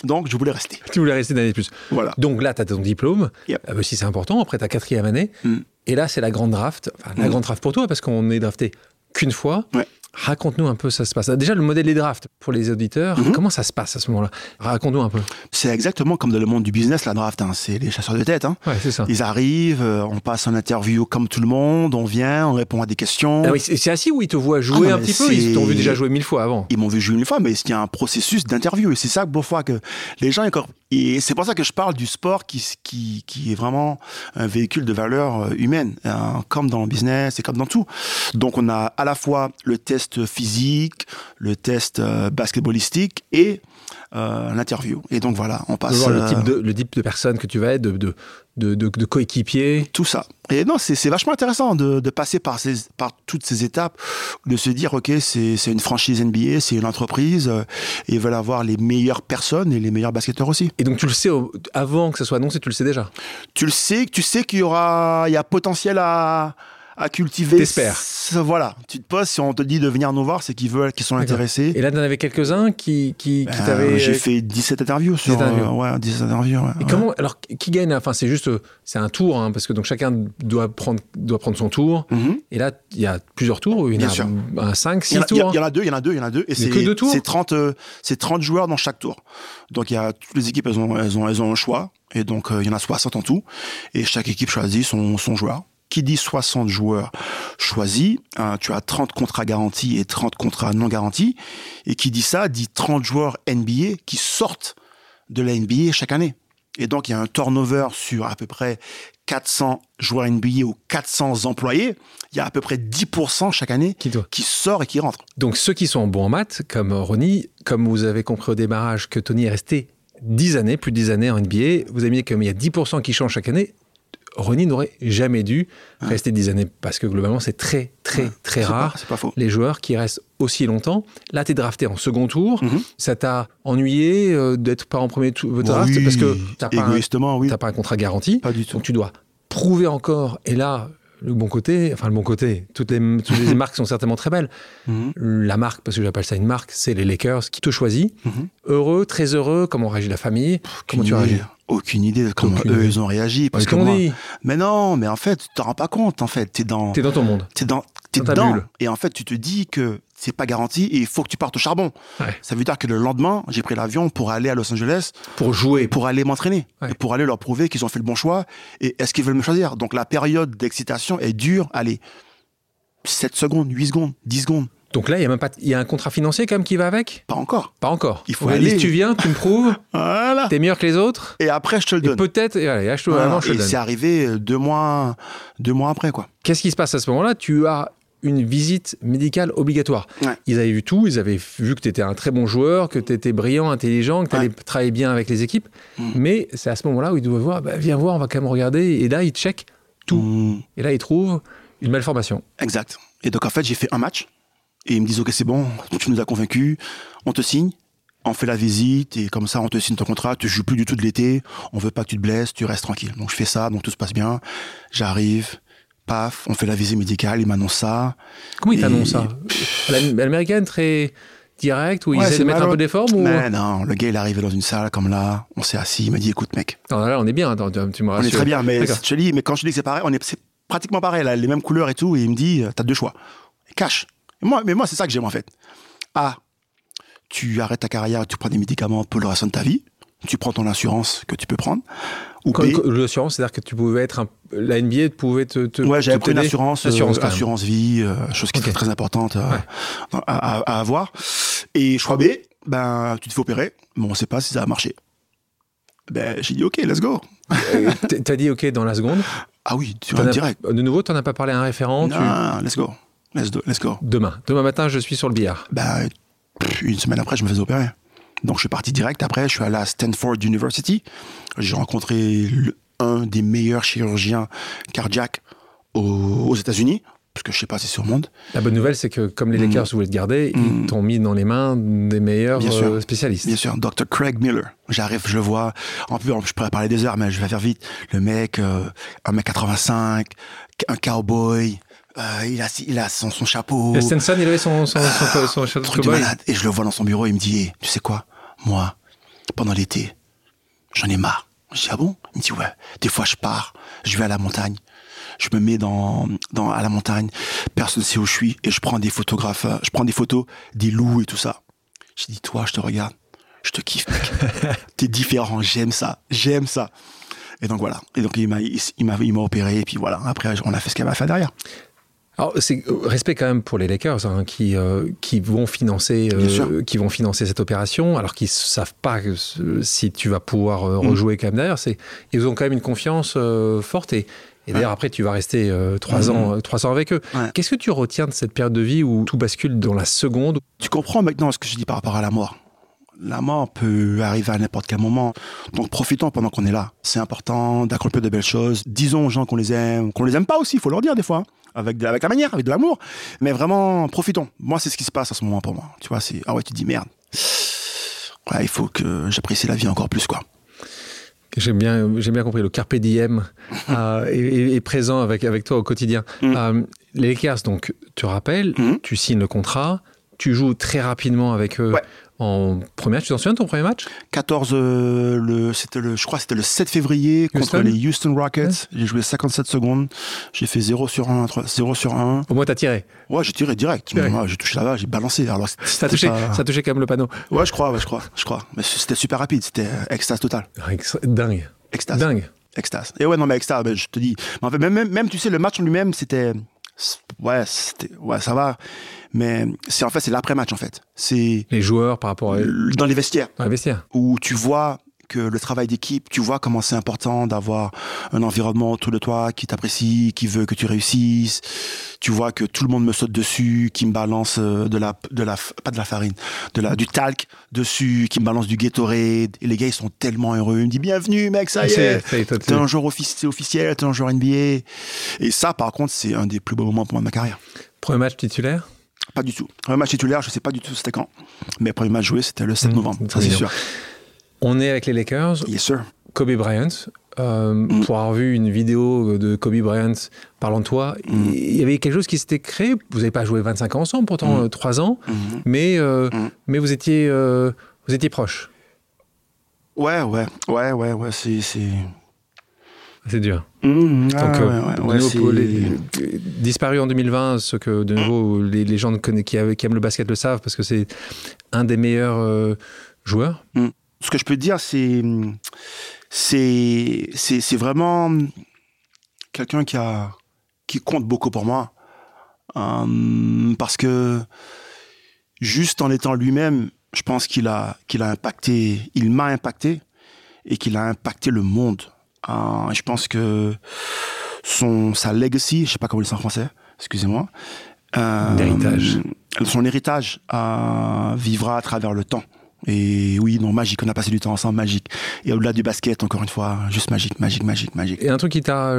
Donc je voulais rester. Tu voulais rester d'année de plus. Voilà. Donc là, tu as ton diplôme. Yep. Euh, si c'est important, après ta quatrième année. Mm. Et là, c'est la grande draft. Enfin, la Mm. grande draft pour toi, parce qu'on est drafté qu'une fois. Ouais. Raconte-nous un peu ça se passe. Déjà, le modèle des drafts pour les auditeurs, Mhm. comment ça se passe à ce moment-là? Raconte-nous un peu. C'est exactement comme dans le monde du business, la draft. hein. C'est les chasseurs de tête. hein. Ouais, c'est ça. Ils arrivent, euh, on passe en interview comme tout le monde, on vient, on répond à des questions. Ah oui, c'est assis où ils te voient jouer Ah un petit peu? Ils t'ont vu déjà jouer mille fois avant. Ils m'ont vu jouer une fois, mais il y a un processus d'interview. Et c'est ça, parfois, que les gens... Et c'est pour ça que je parle du sport qui, qui, qui est vraiment un véhicule de valeur euh, humaine, hein, comme dans le business et comme dans tout. Donc, on a à la fois le test physique, le test euh, basketballistique et euh, l'interview. Et donc, voilà, on passe... voir le euh, type de, le type de personne que tu vas être, de, de, de, de, de coéquipier. tout ça. Et non, c'est vachement intéressant de, de passer par, ces, par toutes ces étapes, de se dire, OK, c'est une franchise NBA, c'est une entreprise, euh, et ils veulent avoir les meilleures personnes et les meilleurs basketteurs aussi. Et donc tu le sais avant que ça soit annoncé, tu le sais déjà? Tu le sais, tu sais qu'il y aura, il y a potentiel à, à cultiver. T'espères. Voilà, tu te poses, si on te dit de venir nous voir, c'est qu'ils veulent, qu'ils sont intéressés. Et là, t'en avais quelques-uns qui, qui, qui Euh, t'avaient. J'ai fait 17 interviews sur. 17 interviews. euh, ouais, 17 interviews. ouais, Et ouais. comment alors qui gagne? Enfin, c'est juste, c'est un tour, hein, parce que donc chacun doit prendre doit prendre son tour. Mhm. Et là, il y a plusieurs tours. Il y en a sûr. un 5, Il y, 6 en a, il y a- tours? il y en a deux, il y en a deux, il y en a deux, et c'est que deux tours? c'est 30, euh, c'est 30 joueurs dans chaque tour. Donc il y a toutes les équipes, elles ont, elles ont, elles ont un choix, et donc euh, il y en a 60 en tout, et chaque équipe choisit son, son joueur. Qui dit 60 joueurs choisis, hein, tu as 30 contrats garantis et 30 contrats non garantis, et qui dit ça dit 30 joueurs NBA qui sortent de la NBA chaque année. Et donc il y a un turnover sur à peu près 400 joueurs NBA ou 400 employés. Il y a à peu près 10% chaque année Qui doit. qui sort et qui rentre. Donc ceux qui sont bons en maths, comme Ronnie, comme vous avez compris au démarrage que Tony est resté 10 années, plus de 10 années en NBA, vous avez mis comme il y a 10% qui changent chaque année. Ronnie n'aurait jamais dû rester 10 années parce que globalement c'est très très très rare pas- C'est pas faux. les joueurs qui restent aussi longtemps. Là, tu es drafté en second tour. Mhm. Ça t'a ennuyé euh, d'être pas en premier tour draft Oui, parce que t'as pas, un- oui. pas un contrat garanti. Pas du tout. Donc tu dois prouver encore. Et là, le bon côté, enfin le bon côté, toutes les, toutes les (laughs) marques sont certainement très belles. Mhm. La marque, parce que j'appelle ça une marque, c'est les Lakers qui te choisit. Mhm. Heureux, très heureux. Comment réagit la famille? Comment tu réagis? Aucune idée de comment Aucune eux idée. ils ont réagi. Parce qu'on moi- dit, Mais non, mais en fait, tu te rends pas compte. En fait, t'es dans, t'es dans ton monde. t'es dans, t'es dans ta dedans. bulle. Et en fait, tu te dis que c'est pas garanti et il faut que tu partes au charbon. Ouais. Ça veut dire que le lendemain, j'ai pris l'avion pour aller à Los Angeles, Pour jouer. pour aller m'entraîner, Ouais. et pour aller leur prouver qu'ils ont fait le bon choix et est-ce qu'ils veulent me choisir? Donc la période d'excitation est dure. Allez, 7 secondes, 8 secondes, 10 secondes. Donc là, il y a même pas, il y a un contrat financier quand même qui va avec? Pas encore. Pas encore. Il faut aller. Tu viens, tu me prouves, (laughs) Voilà. t'es meilleur que les autres. Et après, je te le donne. peut-être, et allez, je te, Voilà. je te le donne. c'est arrivé euh, deux mois, deux mois après, quoi. Qu'est-ce qui se passe à ce moment-là? Tu as une visite médicale obligatoire. Ouais. Ils avaient vu tout, ils avaient vu que tu étais un très bon joueur, que tu étais brillant, intelligent, que tu allais Ouais. travailler bien avec les équipes. Mm. Mais c'est à ce moment-là où ils doivent voir, bah, viens voir, on va quand même regarder. Et là, ils checkent tout. Mmh, Et là, ils trouvent une malformation. exact. Et donc, en fait, j'ai fait un match. Et ils me disent, OK, c'est bon, tu nous as convaincus, on te signe. On fait la visite et comme ça, on te signe ton contrat. Tu joues plus du tout de l'été. On veut pas que tu te blesses. Tu restes tranquille. Donc, je fais ça. Donc, tout se passe bien. J'arrive. Paf. On fait la visite médicale. Ils m'annoncent ça. Comment ils t'annoncent ça La- L'américaine très directe, où ils Ouais, essaient de mettre un peu d'effort ou... Mais non, le gars, il est arrivé dans une salle comme là. On s'est assis. Il m'a dit, écoute, mec, Non, là, on est bien, attends, tu me on est rassures. très bien. Mais je dis, mais quand je dis que c'est pareil, on est, c'est pratiquement pareil. Là, les mêmes couleurs et tout. Et il me dit, t'as deux choix. Cash. Moi, mais moi, c'est ça que j'aime en fait. A, tu arrêtes ta carrière, tu prends des médicaments pour le reste de ta vie. Tu prends ton assurance que tu peux prendre. Ou L'assurance, c'est-à-dire que tu pouvais être un... La NBA pouvait te, te ouais, j'avais pris une assurance, euh, Assurance, vie, euh, chose qui Ok. est très importante euh, Ouais. à, à- à avoir. Et choix B, ben, tu te fais opérer, mais on sait pas si ça va marcher. Ben, j'ai dit, OK, let's go. T'as dit OK dans la seconde. Ah oui, tu T'en as- direct. De nouveau, tu n'en as pas parlé à un référent. tu- Non, let's go. Let's, do, let's go. Demain. Demain matin, je suis sur le billard. Pff, une semaine après, je me faisais opérer. Donc, je suis parti direct. Après, je suis allé à Stanford University. J'ai rencontré le- un des meilleurs chirurgiens cardiaques aux, aux États-Unis. Parce que je sais pas si c'est au monde. La bonne nouvelle, c'est que comme les. Lakers voulaient te garder, ils Mm. t'ont mis dans les mains des meilleurs Bien sûr. euh, spécialistes. Bien sûr, Dr. Craig Miller. J'arrive, je le vois. En plus, je pourrais parler des heures, mais je vais faire vite. Le mec, euh, 1m85, un cowboy. Euh, il a, il a son, son chapeau. Et Stenson, il avait son, son, son, son, son Ah, truc de malade. Et je le vois dans son bureau, il me dit, Eh, tu sais quoi, moi, pendant l'été, j'en ai marre. Je dis, ah bon? Il me dit, ouais, des fois je pars, je vais à la montagne, je me mets dans, dans, à la montagne, personne ne sait où je suis, et je prends des photographes, euh, je prends des photos des loups et tout ça. Je dis, toi, je te regarde, je te kiffe, mec. (laughs) T'es différent, j'aime ça, j'aime ça. Et donc voilà. Et donc il m'a, il, il m'a, il m'a opéré, et puis voilà. Après, on a fait ce qu'il avait à faire derrière. Alors, c'est euh, respect quand même pour les Lakers hein, qui, euh, qui, vont financer, euh, qui vont financer cette opération, alors qu'ils ne savent pas si tu vas pouvoir Mm. rejouer quand même derrière. Ils ont quand même une confiance euh, forte. Et, et d'ailleurs, après, tu vas rester euh, trois, Mhm. ans, euh, trois ans avec eux. Ouais. Qu'est-ce que tu retiens de cette période de vie où tout bascule dans la seconde? Tu comprends maintenant ce que je dis par rapport à la mort? La mort peut arriver à n'importe quel moment. Donc profitons pendant qu'on est là. C'est important d'accomplir de belles choses. Disons aux gens qu'on les aime, qu'on les aime pas aussi, il faut leur dire des fois. hein. Avec, de- avec la manière, avec de l'amour. Mais vraiment, profitons. Moi, c'est ce qui se passe à ce moment pour moi. Tu vois, c'est, ah ouais, tu te dis merde. Ouais, il faut que j'apprécie la vie encore plus, quoi. J'aime bien, j'ai bien compris le carpe diem (laughs) euh, est, est, présent avec avec toi au quotidien. Mm. Euh, les Lakers, donc, tu rappelles, Mhm. tu signes le contrat, tu joues très rapidement avec eux Ouais. En première. Tu t'en souviens de ton premier match? 14, euh, le, c'était le, je crois que c'était le 7 février contre Houston les Houston Rockets. J'ai joué 57 secondes. J'ai fait 0 sur 1, 0 sur 1. Au moins, t'as tiré. Ouais, j'ai tiré direct. Ouais, j'ai touché là-bas, j'ai balancé. Alors, Ça a touché, pas- ça a touché quand même le panneau. Ouais, je crois, ouais, je crois, je crois. Mais c'était super rapide. C'était euh, extase totale. Dingue. Extase. Dingue. Extase. Et ouais, non, mais extase, ben, je te dis. Mais en fait, même, même, même, tu sais, le match en lui-même, c'était. Ouais, c'était. Ouais, ça va. Mais c'est en fait, c'est l'après-match, en fait. C'est Les joueurs par rapport à eux, dans les vestiaires. dans les vestiaires. où tu vois que le travail d'équipe, tu vois comment c'est important d'avoir un environnement autour de toi qui t'apprécie, qui veut que tu réussisses. Tu vois que tout le monde me saute dessus, qui me balance euh, de la, de la, pas de la farine, de la, du talc dessus, qui me balance du Gatorade. Et les gars, ils sont tellement heureux. Ils me disent bienvenue, mec, ça y est. T'es un joueur offici- c'est officiel, t'es un joueur NBA. Et ça, par contre, c'est un des plus beaux moments pour moi de ma carrière. Premier match titulaire? Pas du tout. Premier match titulaire, je sais pas du tout c'était quand. Mais premier match joué, c'était le 7 Mmh, novembre. Ça, c'est sûr. On est avec les Lakers. Yes, sir. Kobe Bryant. Euh, Mm. Pour avoir vu une vidéo de Kobe Bryant parlant de toi, Mm. il y avait quelque chose qui s'était créé. Vous n'avez pas joué 25 ans ensemble, pourtant Mm. euh, 3 ans, mais, euh, mais vous étiez, vous étiez proches. Ouais, ouais, ouais, ouais, ouais, c'est. C'est... Dur. Mmh, ah, Donc, euh, ouais, nouveau, les- disparu en 2020, ce que de nouveau les, les gens qui, qui aiment le basket le savent parce que c'est un des meilleurs euh, joueurs. Ce que je peux te dire, c'est. C'est, c'est, c'est vraiment quelqu'un qui, a, qui compte beaucoup pour moi. Euh, parce que juste en étant lui-même, je pense qu'il a, qu'il a impacté, il m'a impacté et qu'il a impacté le monde. Euh, je pense que son, sa legacy, je sais pas comment on dit ça en français, excusez-moi. Euh, L'héritage. Son héritage euh, vivra à travers le temps. Et oui, non, magique. On a passé du temps ensemble, magique. Et au-delà du basket, encore une fois, juste magique, magique, magique, magique. Et un truc qui t'a,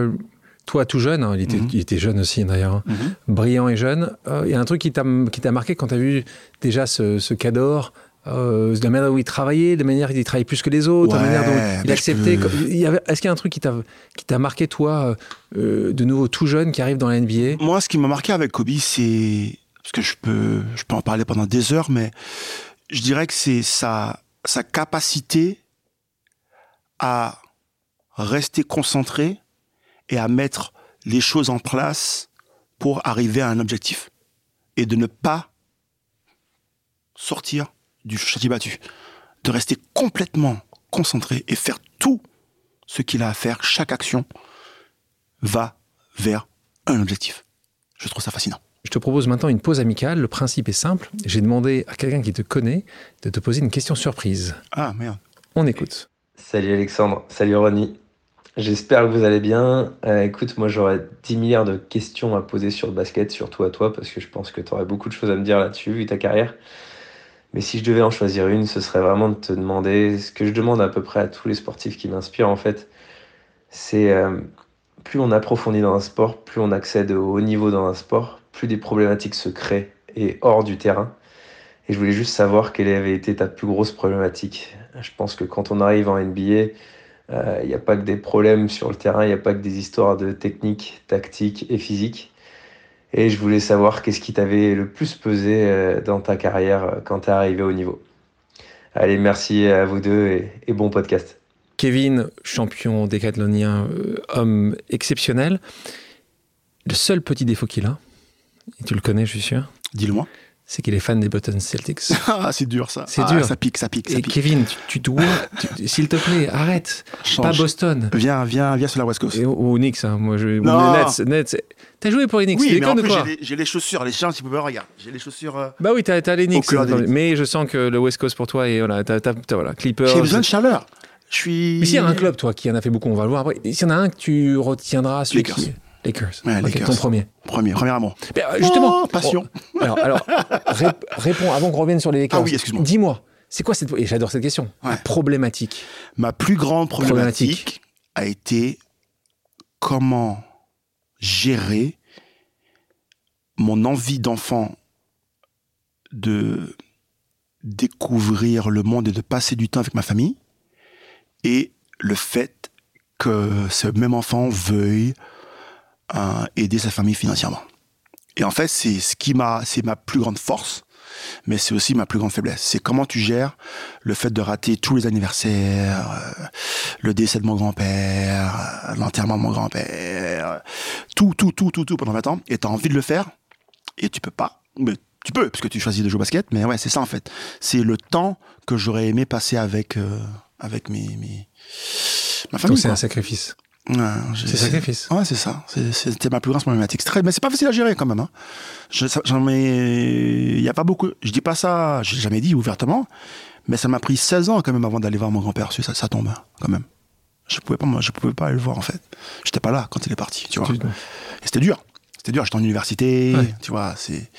toi tout jeune, hein, il, était, Mhm. il était jeune aussi d'ailleurs, hein, brillant et jeune, euh, il y a un truc qui t'a, marqué quand tu as vu déjà ce, ce cador, euh, de la manière dont il travaillait, de la manière dont il travaillait plus que les autres, de la manière dont il acceptait. peux- est-ce qu'il y a un truc qui t'a, qui t'a marqué, toi, euh, de nouveau tout jeune, qui arrive dans la NBA Moi, ce qui m'a marqué avec Kobe, c'est parce que je peux, je peux en parler pendant des heures, mais je dirais que c'est sa, sa capacité à rester concentré et à mettre les choses en place pour arriver à un objectif et de ne pas sortir du chantier battu, de rester complètement concentré et faire tout ce qu'il a à faire, chaque action va vers un objectif. Je trouve ça fascinant. Je te propose maintenant une pause amicale. Le principe est simple. J'ai demandé à quelqu'un qui te connaît de te poser une question surprise. Ah merde. On écoute. Salut Alexandre, salut Ronnie. J'espère que vous allez bien. Euh, écoute, moi j'aurais 10 milliards de questions à poser sur le basket, surtout à toi, parce que je pense que tu aurais beaucoup de choses à me dire là-dessus, vu ta carrière. Mais si je devais en choisir une, ce serait vraiment de te demander ce que je demande à peu près à tous les sportifs qui m'inspirent en fait. C'est euh, plus on approfondit dans un sport, plus on accède au haut niveau dans un sport, plus des problématiques se créent et hors du terrain. Et je voulais juste savoir quelle avait été ta plus grosse problématique. Je pense que quand on arrive en NBA, euh, il n'y a pas que des problèmes sur le terrain, il n'y a pas que des histoires de technique, tactique et physique. Et je voulais savoir qu'est-ce qui t'avait le plus pesé euh, dans ta carrière euh, quand tu es arrivé au niveau. Allez, merci à vous deux et, et bon podcast. Kevin, champion décathlonien, euh, homme exceptionnel. Le seul petit défaut qu'il a, et tu le connais, je suis sûr, Dis-le-moi. C'est qu'il est fan des Boston Celtics. (laughs) Ah, c'est dur ça. C'est Ah, dur. Ça pique, ça pique, ça Et pique. Kevin, tu, tu dois, (laughs) tu- s'il te plaît, arrête. Change. Pas Boston. Viens, viens, viens sur la West Coast. Et, ou Knicks, hein, moi je. Non. Nets, Nets. T'as joué pour les Knicks, oui, tu mais en plus, j'ai les, chaussures. Les gens, si vous pouvez, regarde. J'ai les chaussures. euh, Bah oui, t'as as les Knicks. hein, mais je sens que le West Coast pour toi, et voilà, t'as, voilà, Clippers. J'ai besoin de chaleur. Je suis. Mais s'il y a un club, toi, qui en a fait beaucoup, on va le voir après. S'il y en a un que tu retiendras, celui Lakers. qui. Lakers. Ouais, Ok, Lakers. Ton premier. Premier, premier amour. Euh, justement. Oh, passion. Oh, alors, alors rép- réponds avant qu'on revienne sur les Lakers. Ah oui, excuse-moi. Dis-moi, c'est quoi cette. Et j'adore cette question. Ouais. Problématique. Ma plus grande problématique, Problématique. a été comment gérer mon envie d'enfant de découvrir le monde et de passer du temps avec ma famille et le fait que ce même enfant veuille euh, aider sa famille financièrement. Et en fait, c'est ce qui m'a, c'est ma plus grande force, mais c'est aussi ma plus grande faiblesse. C'est comment tu gères le fait de rater tous les anniversaires, euh, le décès de mon grand-père, euh, l'enterrement de mon grand-père, tout, tout, tout, tout, tout pendant 20 ans, et t'as envie de le faire, et tu peux pas. Mais tu peux, parce que tu choisis de jouer au basket, mais ouais, c'est ça en fait. C'est le temps que j'aurais aimé passer avec, euh, avec mes, mes, ma Donc famille. c'est quoi. un sacrifice. C'est sacrifice. Ouais, c'est ça. C'était ma plus grande problématique. Très- Mais c'est pas facile à gérer quand même. Hein. J'en ai. Il y a pas beaucoup. Je dis pas ça. J'ai jamais dit ouvertement. Mais ça m'a pris 16 ans quand même avant d'aller voir mon grand-père. Ça, ça tombe hein, quand même. Je pouvais pas. moi, Je pouvais pas aller le voir en fait. J'étais pas là quand il est parti. Tu vois. C'était dur. C'était dur. J'étais en université. Ouais. Tu vois. C'est.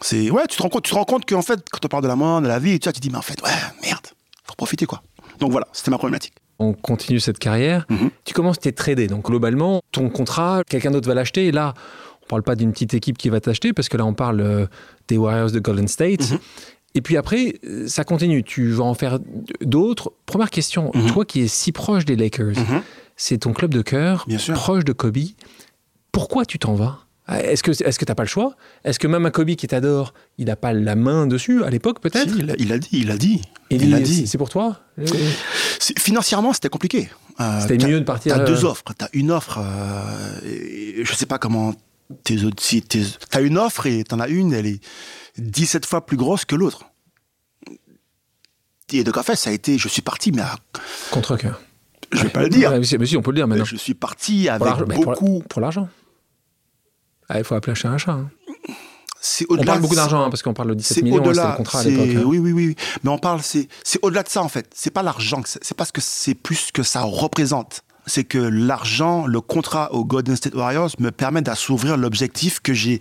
C'est ouais. Tu te rends compte. Tu te rends compte qu'en fait, quand on parle de la mort, de la vie, tu vois, tu te dis mais en fait, ouais, merde. Faut profiter quoi. Donc voilà. C'était ma problématique. On continue cette carrière. Mhm. Tu commences, t'es tradé. Donc globalement, ton contrat, quelqu'un d'autre va l'acheter. Et là, on parle pas d'une petite équipe qui va t'acheter parce que là, on parle euh, des Warriors de Golden State. Mhm. Et puis après, euh, ça continue. Tu vas en faire d'autres. Première question, Mhm. toi qui es si proche des Lakers, c'est ton club de cœur, Bien sûr. proche de Kobe. Pourquoi tu t'en vas? Est-ce que est-ce que t'as pas le choix? Est-ce que même un Kobe qui t'adore, il n'a pas la main dessus à l'époque peut-être? Si, il, il a dit. Il a dit. Et il a dit. C'est pour toi? Financièrement, c'était compliqué. Euh, C'était mieux de partir. T'as euh, deux offres. T'as une offre. Euh, je sais pas comment. Tes autres, si tes- t'as une offre et t'en as une, elle est 17 fois plus grosse que l'autre. Et donc en fait, ça a été. Je suis parti, mais à- contre cœur. je vais pas le dire. Mais si, on peut le dire mais maintenant. je suis parti avec pour beaucoup. Pour l'argent. Ah, il faut appeler un chat un chat. hein. On parle beaucoup d'argent hein, parce qu'on parle de 17 C'est millions, hein, c'était le contrat à l'époque. hein. Oui, oui, oui. Mais on parle, c'est, au-delà de ça en fait. C'est pas l'argent, c'est parce que c'est plus que ça représente. C'est que l'argent, le contrat au Golden State Warriors me permet d'assouvrir l'objectif que j'ai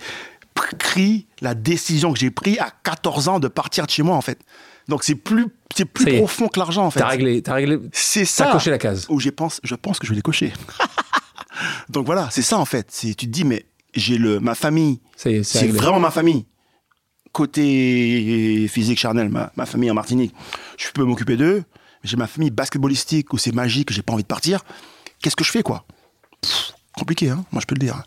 pris, la décision que j'ai prise à 14 ans de partir de chez moi en fait. Donc c'est plus, c'est plus profond que l'argent en fait. T'as réglé, t'as réglé, C'est ça coché la case. où je pense, je pense que je vais les cocher. (laughs) Donc voilà, c'est ça en fait. Tu te dis, mais j'ai le, ma famille, c'est vraiment ma famille. Côté physique charnel, ma, ma famille en Martinique, je peux m'occuper d'eux. J'ai ma famille basketballistique où c'est magique, j'ai pas envie de partir. Qu'est-ce que je fais, quoi? Pff, Compliqué, hein Moi, je peux le dire.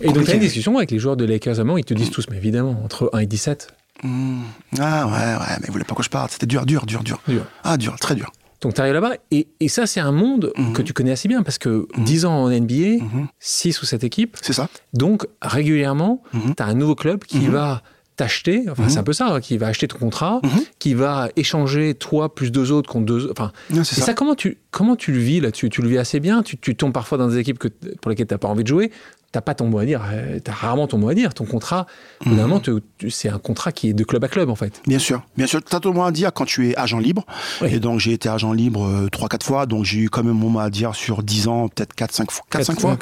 Et donc, t'as une discussion avec les joueurs de Lakers avant, ils te disent tous, mais évidemment, entre 1 et 17. Hmm. Ah ouais, ouais, mais ils voulaient pas que je parte. C'était dur, dur, dur, dur. Dur. Ah, dur, très dur. Donc, tu arrives là-bas, et, et ça, c'est un monde Mhm. que tu connais assez bien, parce que 10 ans en NBA, Mhm. 6 ou 7 équipes, C'est ça donc régulièrement, Mhm. tu as un nouveau club qui Mhm. va t'acheter, enfin Mhm. c'est un peu ça, hein, qui va acheter ton contrat, Mhm. qui va échanger toi plus deux autres contre deux, enfin Ouais, Et ça. ça. comment tu comment tu le vis là-dessus Tu le vis assez bien? Tu, tu tombes parfois dans des équipes que, pour lesquelles tu n'as pas envie de jouer. T'as pas ton mot à dire. Tu as rarement ton mot à dire. Ton contrat, Mhm. finalement, tu- c'est un contrat qui est de club à club en fait. Bien sûr, bien sûr. T'as ton mot à dire quand tu es agent libre. Oui. Et donc, j'ai été agent libre euh, trois, quatre fois. Donc, j'ai eu quand même mon mot à dire sur 10 ans, peut-être 4, 5 fois. 4, Quatre, 5 fois.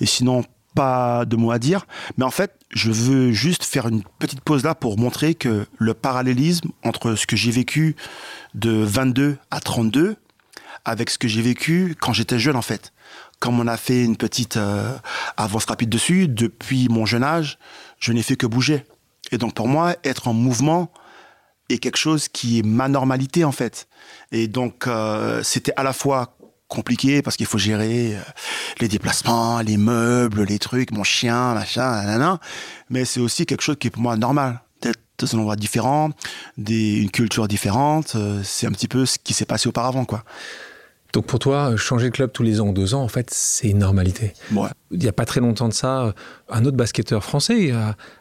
Et sinon, pas de mot à dire. Mais en fait, je veux juste faire une petite pause là pour montrer que le parallélisme entre ce que j'ai vécu de 22 à 32 avec ce que j'ai vécu quand j'étais jeune, en fait. Comme on a fait une petite euh, avance rapide dessus, depuis mon jeune âge, je n'ai fait que bouger. Et donc, pour moi, être en mouvement, est quelque chose qui est ma normalité en fait. Et donc euh, c'était à la fois compliqué parce qu'il faut gérer euh, les déplacements, les meubles, les trucs, mon chien, machin, nanana. Mais c'est aussi quelque chose qui est pour moi normal. D'être dans un endroit différent, des, une culture différente, c'est un petit peu ce qui s'est passé auparavant quoi. Donc pour toi, changer de club tous les ans ou deux ans, en fait, c'est une normalité. Ouais. Il n'y a pas très longtemps de ça, un autre basketteur français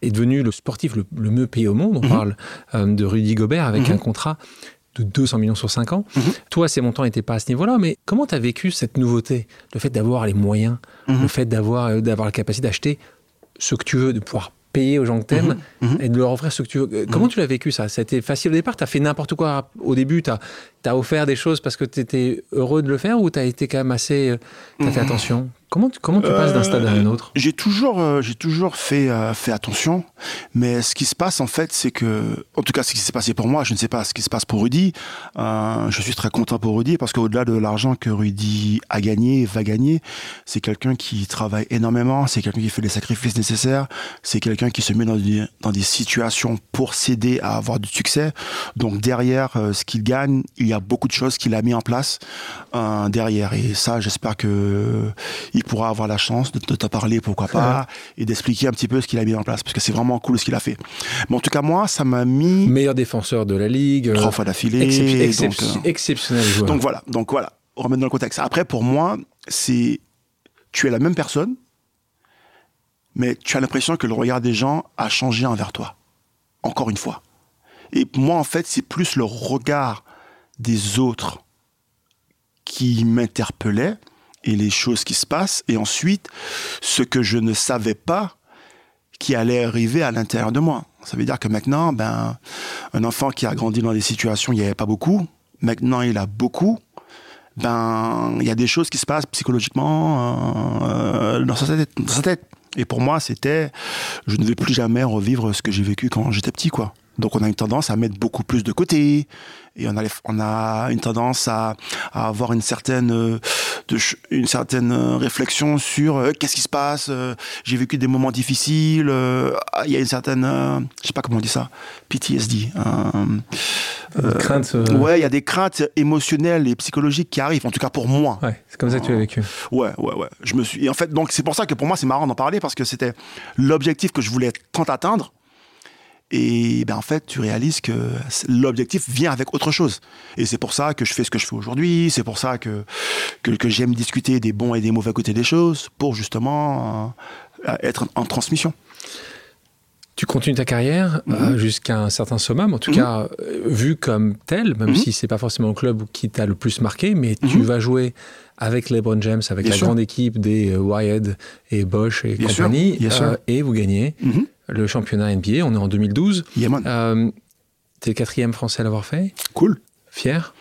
est devenu le sportif le, le mieux payé au monde. On Mhm. parle euh, de Rudy Gobert avec Mhm. un contrat de 200 millions sur 5 ans. Mhm. Toi, ces montants n'étaient pas à ce niveau-là, mais comment tu as vécu cette nouveauté? Le fait d'avoir les moyens, le fait d'avoir euh, d'avoir la capacité d'acheter ce que tu veux, de pouvoir payer aux gens que tu aimes. Mhm. et de leur offrir ce que tu veux. Euh, Comment tu l'as vécu ça? Ça a été facile au départ Tu as fait n'importe quoi au début Tu as, offert des choses parce que tu étais heureux de le faire ou tu as été quand même assez. Tu as fait Mhm. attention? Comment tu, comment tu passes d'un stade à un autre? J'ai toujours, euh, j'ai toujours fait, euh, fait attention, mais ce qui se passe en fait, c'est que, en tout cas, ce qui s'est passé pour moi, je ne sais pas ce qui se passe pour Rudy. Euh, je suis très content pour Rudy parce qu'au-delà de l'argent que Rudy a gagné, va gagner, c'est quelqu'un qui travaille énormément, c'est quelqu'un qui fait les sacrifices nécessaires, c'est quelqu'un qui se met dans des, dans des situations pour s'aider à avoir du succès. Donc derrière euh, ce qu'il gagne, il y a a beaucoup de choses qu'il a mis en place euh, derrière. Et ça, j'espère que il pourra avoir la chance de, de t'en parler, pourquoi pas, et d'expliquer un petit peu ce qu'il a mis en place, parce que c'est vraiment cool ce qu'il a fait. Mais en tout cas, moi, ça m'a mis Meilleur défenseur de la ligue. trois fois d'affilée. Excep- donc, excep- euh, exceptionnel joueur. donc voilà, donc voilà, remettre dans le contexte. Après, pour moi, c'est tu es la même personne, mais tu as l'impression que le regard des gens a changé envers toi. Encore une fois. Et moi, en fait, c'est plus le regard des autres qui m'interpellait et les choses qui se passent, et ensuite ce que je ne savais pas qui allait arriver à l'intérieur de moi. Ça veut dire que maintenant, ben, un enfant qui a grandi dans des situations où il n'y avait pas beaucoup, maintenant il a beaucoup, ben, il y a des choses qui se passent psychologiquement euh, dans, sa tête, dans sa tête. Et pour moi, c'était, je ne vais plus jamais revivre ce que j'ai vécu quand j'étais petit, quoi. Donc on a une tendance à mettre beaucoup plus de côté et on a, les- on a une tendance à, à avoir une certaine, euh, de une certaine euh, réflexion sur euh, qu'est-ce qui se passe. euh, j'ai vécu des moments difficiles. Il y a une certaine, je sais pas comment on dit ça, PTSD. Crainte. Ouais, il y a des craintes émotionnelles et psychologiques qui arrivent. En tout cas pour moi. ouais, c'est comme ça que tu l'as vécu. Ouais, ouais, ouais. Je me suis. Et en fait, donc c'est pour ça que pour moi c'est marrant d'en parler parce que c'était l'objectif que je voulais tant atteindre. Et ben en fait, tu réalises que l'objectif vient avec autre chose. Et c'est pour ça que je fais ce que je fais aujourd'hui. C'est pour ça que, que, que j'aime discuter des bons et des mauvais côtés des choses pour justement euh, être en, transmission. Tu continues ta carrière Mhm. euh, jusqu'à un certain summum, en tout Mhm. cas euh, vu comme tel, même Mhm. si c'est pas forcément le club qui t'a le plus marqué, mais tu Mhm. vas jouer avec LeBron James, avec Bien la sûr. grande équipe des Wyatt et Bosch et Bien compagnie, euh, et vous gagnez Mhm. Le championnat NBA. On est en 2012. Yeah, T'es le quatrième Français à l'avoir fait? Cool. Fier?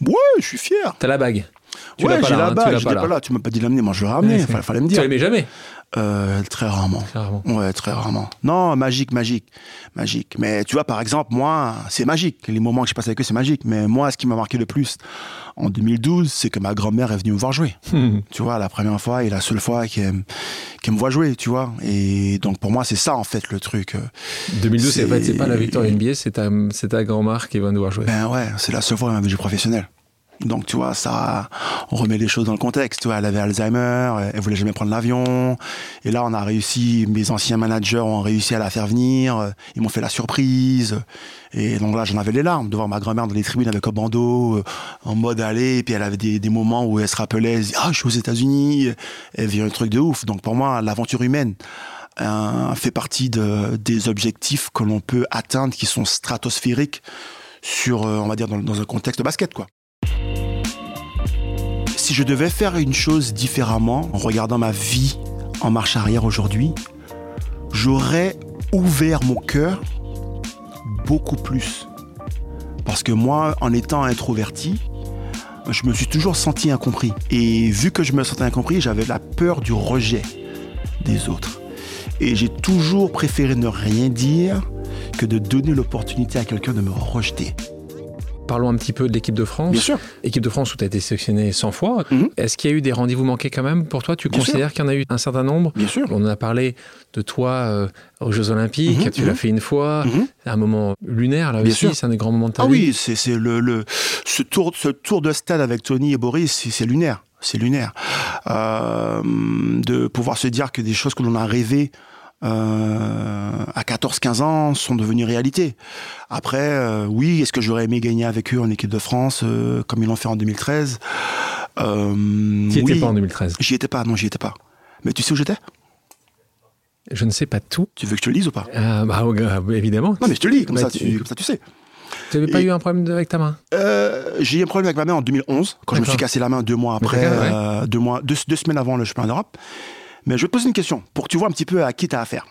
Ouais, je suis fier. T'as la bague. Tu ouais, l'as j'ai la hein, tu bague, l'as je pas l'ai pas là. Tu m'as pas dit de l'amener, moi je l'ai ramené. Ouais, Fallait, fallait me Tu dire. l'aimais jamais? Euh, très rarement. Clairement. Ouais, très rarement. Non, magique, magique, magique. Mais tu vois, par exemple, moi, c'est magique. Les moments que j'ai passés avec eux, c'est magique. Mais moi, ce qui m'a marqué le plus en 2012, c'est que ma grand-mère est venue me voir jouer. Tu vois, la première fois et la seule fois qu'elle me voit jouer, tu vois. Et donc, pour moi, c'est ça, en fait, le truc. 2012, c'est C'est- pas, la victoire NBA, c'est ta, c'est ta grand-mère qui va devoir jouer. Ben ouais, c'est la seule fois qu'elle m'a vu jouer professionnel. Donc, tu vois, ça, on remet les choses dans le contexte. Tu vois, elle avait Alzheimer, elle voulait jamais prendre l'avion. Et là, on a réussi, mes anciens managers ont réussi à la faire venir. Ils m'ont fait la surprise. Et donc là, j'en avais les larmes de voir ma grand-mère dans les tribunes avec un bandeau, euh, en mode aller. Et puis elle avait des, des moments où elle se rappelait, elle dit, ah, je suis aux États-Unis. Elle vit un truc de ouf. Donc pour moi, l'aventure humaine, euh, fait partie de, des objectifs que l'on peut atteindre qui sont stratosphériques sur, euh, on va dire, dans, dans un contexte de basket, quoi. Si je devais faire une chose différemment en regardant ma vie en marche arrière aujourd'hui, j'aurais ouvert mon cœur beaucoup plus. Parce que moi, en étant introverti, je me suis toujours senti incompris. Et vu que je me sentais incompris, j'avais la peur du rejet des autres. Et j'ai toujours préféré ne rien dire que de donner l'opportunité à quelqu'un de me rejeter. Parlons un petit peu de l'équipe de France. Bien sûr. Équipe de France où tu as été sélectionné 100 fois. Mhm. Est-ce qu'il y a eu des rendez-vous manqués quand même pour toi? Tu Bien considères qu'il y en a eu un certain nombre? Bien sûr. On en a parlé de toi euh, aux Jeux Olympiques, Mhm, tu l'as mhm. fait une fois, un moment lunaire là Bien aussi, c'est un des grands moments de ta Ah vie. oui, c'est le, le ce tour ce tour de stade avec Tony et Boris, c'est lunaire, c'est lunaire. Euh, de pouvoir se dire que des choses que l'on a rêvé euh, à 14-15 ans sont devenues réalité. Après, euh, oui, est-ce que j'aurais aimé gagner avec eux en équipe de France euh, comme ils l'ont fait en 2013 euh, Tu oui. étais pas en 2013. J'y étais pas, non, j'y étais pas. Mais tu sais où j'étais? Je ne sais pas tout. Tu veux que je te le lise ou pas? Bah, évidemment. Non, mais je te le lis, comme, Bah, ça, tu- tu, comme ça tu sais. Tu n'avais pas eu un problème avec ta main? Euh, j'ai eu un problème avec ma main en 2011, quand je me suis cassé la main deux mois après, ouais. euh, deux, mois, deux, deux semaines avant le championnat d'Europe. Mais je vais te poser une question pour que tu vois un petit peu à qui tu as affaire.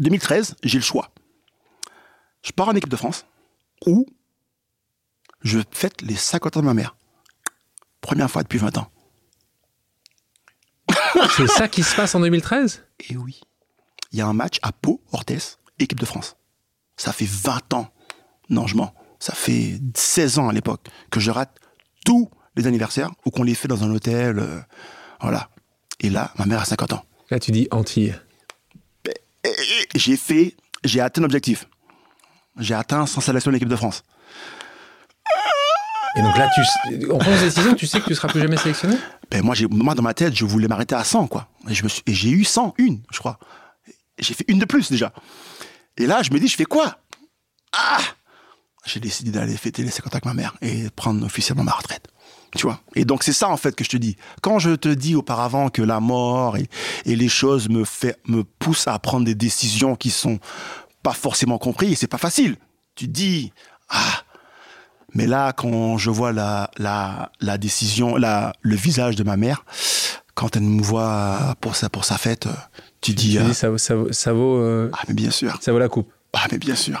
2013, j'ai le choix. Je pars en équipe de France ou je fête les 50 ans de ma mère. Première fois depuis 20 ans. C'est ça qui se passe en 2013 Et oui, il y a un match à Pau, Orthez, équipe de France. Ça fait 20 ans. Non, je mens. Ça fait 16 ans à l'époque que je rate tous les anniversaires ou qu'on les fait dans un hôtel. euh, voilà. Et là, ma mère a 50 ans. Là, tu dis Antilles. J'ai fait, j'ai atteint l'objectif. J'ai atteint sans sélection de l'équipe de France. Et donc là, tu, en prenant cette décision, tu sais que tu seras plus jamais sélectionné? Ben moi, moi, dans ma tête, je voulais m'arrêter à 100, quoi. Et j'ai eu 100, une, je crois. J'ai fait une de plus déjà. Et là, je me dis, je fais quoi? Ah J'ai décidé d'aller fêter les 50 ans avec ma mère et prendre officiellement ma retraite. Tu vois Et donc, c'est ça, en fait, que je te dis. Quand je te dis auparavant que la mort et, et les choses me, fait, me poussent à prendre des décisions qui sont pas forcément comprises, c'est pas facile. Tu te dis, ah, mais là, quand je vois la, la, la décision, la, le visage de ma mère, quand elle me voit pour sa, pour sa fête, tu, dis. Tu dis ça, ça, ça vaut. Euh, ah, mais bien sûr. Ça vaut la coupe. Ah, mais bien sûr.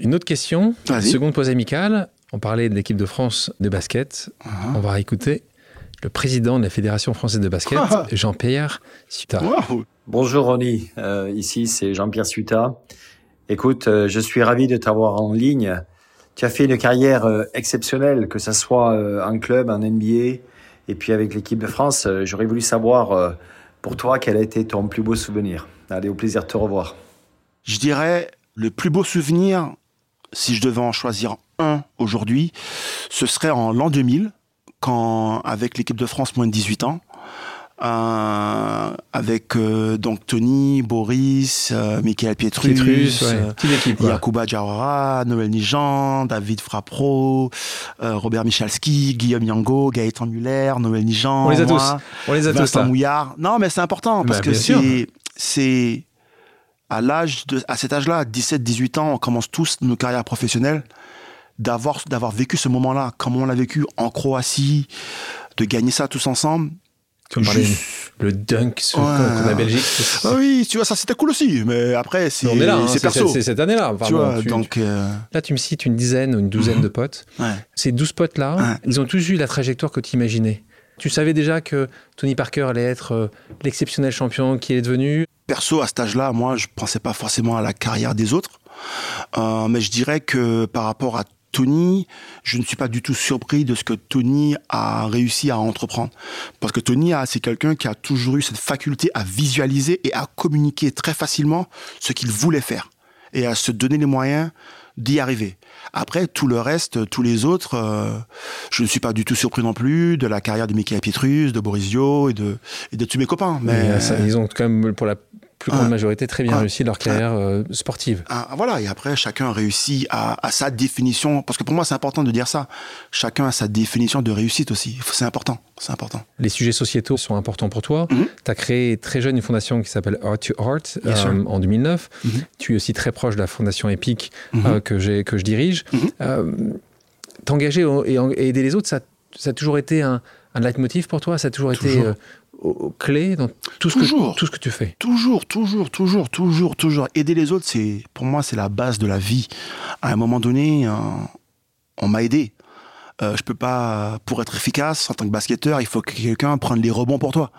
Une autre question, seconde pause amicale. On parlait de l'équipe de France de basket. Uh-huh. On va écouter le président de la Fédération française de basket, (laughs) Jean-Pierre Suta. Bonjour Ronnie, euh, ici c'est Jean-Pierre Suta. Écoute, euh, je suis ravi de t'avoir en ligne. Tu as fait une carrière euh, exceptionnelle, que ce soit euh, en club, en NBA, et puis avec l'équipe de France. J'aurais voulu savoir pour toi quel a été ton plus beau souvenir. Allez, au plaisir de te revoir. Je dirais le plus beau souvenir, si je devais en choisir un aujourd'hui, ce serait en l'an 2000, quand avec l'équipe de France moins de 18 ans, euh, avec euh, donc Tony, Boris, euh, Michael Pietrus, Pietrus ouais. Yakuba Noël Nijan, David Frapro, Robert Michalski, Guillaume Yango, Gaëtan Muller, Noël Nijan. On les a tous. On les a Vincent tous. Mouillard. Non, mais c'est important parce bah, que c'est c'est à l'âge de à cet âge-là, 17-18 ans, on commence tous nos carrières professionnelles d'avoir d'avoir vécu ce moment-là, comme on l'a vécu en Croatie, de gagner ça tous ensemble tu le dunk qu'on a Belgique. Ah oui, tu vois, ça c'était cool aussi. Mais après, c'est hein, perso. C'est cette année-là. tu vois, donc. Euh, là, tu me cites une dizaine ou une douzaine de potes. Ces douze potes-là, ils ont tous eu la trajectoire que tu imaginais. Tu savais déjà que Tony Parker allait être euh, l'exceptionnel champion qui est devenu. Perso, à cet âge-là, moi, je pensais pas forcément à la carrière des autres. Euh, mais je dirais que par rapport à Tony, je ne suis pas du tout surpris de ce que Tony a réussi à entreprendre. Parce que Tony, c'est quelqu'un qui a toujours eu cette faculté à visualiser et à communiquer très facilement ce qu'il voulait faire. Et à se donner les moyens d'y arriver. Après, tout le reste, tous les autres, euh, je ne suis pas du tout surpris non plus de la carrière de Michael Pietrus, de Borisio et de, et de tous mes copains. Mais, ils ont quand même, pour la plus grande majorité très bien réussi leur carrière euh, sportive. voilà, et après, chacun réussit à, à, sa définition, parce que pour moi, c'est important de dire ça. Chacun a sa définition de réussite aussi. C'est important, c'est important. Les sujets sociétaux sont importants pour toi. Mhm. Tu as créé très jeune une fondation qui s'appelle Art to Art euh, en 2009. Mhm. Tu es aussi très proche de la fondation EPIC mhm. euh, que, que je dirige. T'engager et, et, aider les autres, ça, ça a toujours été un, un leitmotiv pour toi? Ça a toujours, été clé dans tout ce, que, tout ce que tu fais Toujours, toujours, toujours, toujours, toujours. Aider les autres, c'est pour moi, c'est la base de la vie. À un moment donné, euh, on m'a aidé. Euh, je peux pas, pour être efficace en tant que basketteur, il faut que quelqu'un prenne les rebonds pour toi.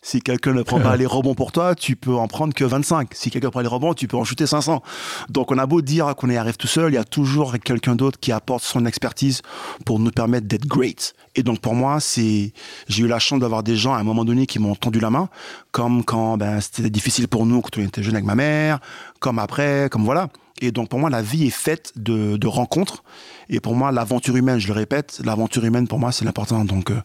Si quelqu'un ne prend pas (laughs) les rebonds pour toi, tu peux en prendre que 25. Si quelqu'un prend les rebonds, tu peux en shooter 500. Donc on a beau dire qu'on y arrive tout seul, il y a toujours quelqu'un d'autre qui apporte son expertise pour nous permettre d'être great. Et donc pour moi, c'est j'ai eu la chance d'avoir des gens à un moment donné qui m'ont tendu la main, comme quand ben, c'était difficile pour nous quand on était jeune avec ma mère, comme après, comme voilà. Et donc pour moi, la vie est faite de, rencontres. Et pour moi, l'aventure humaine, je le répète, l'aventure humaine pour moi c'est l'important. Donc euh,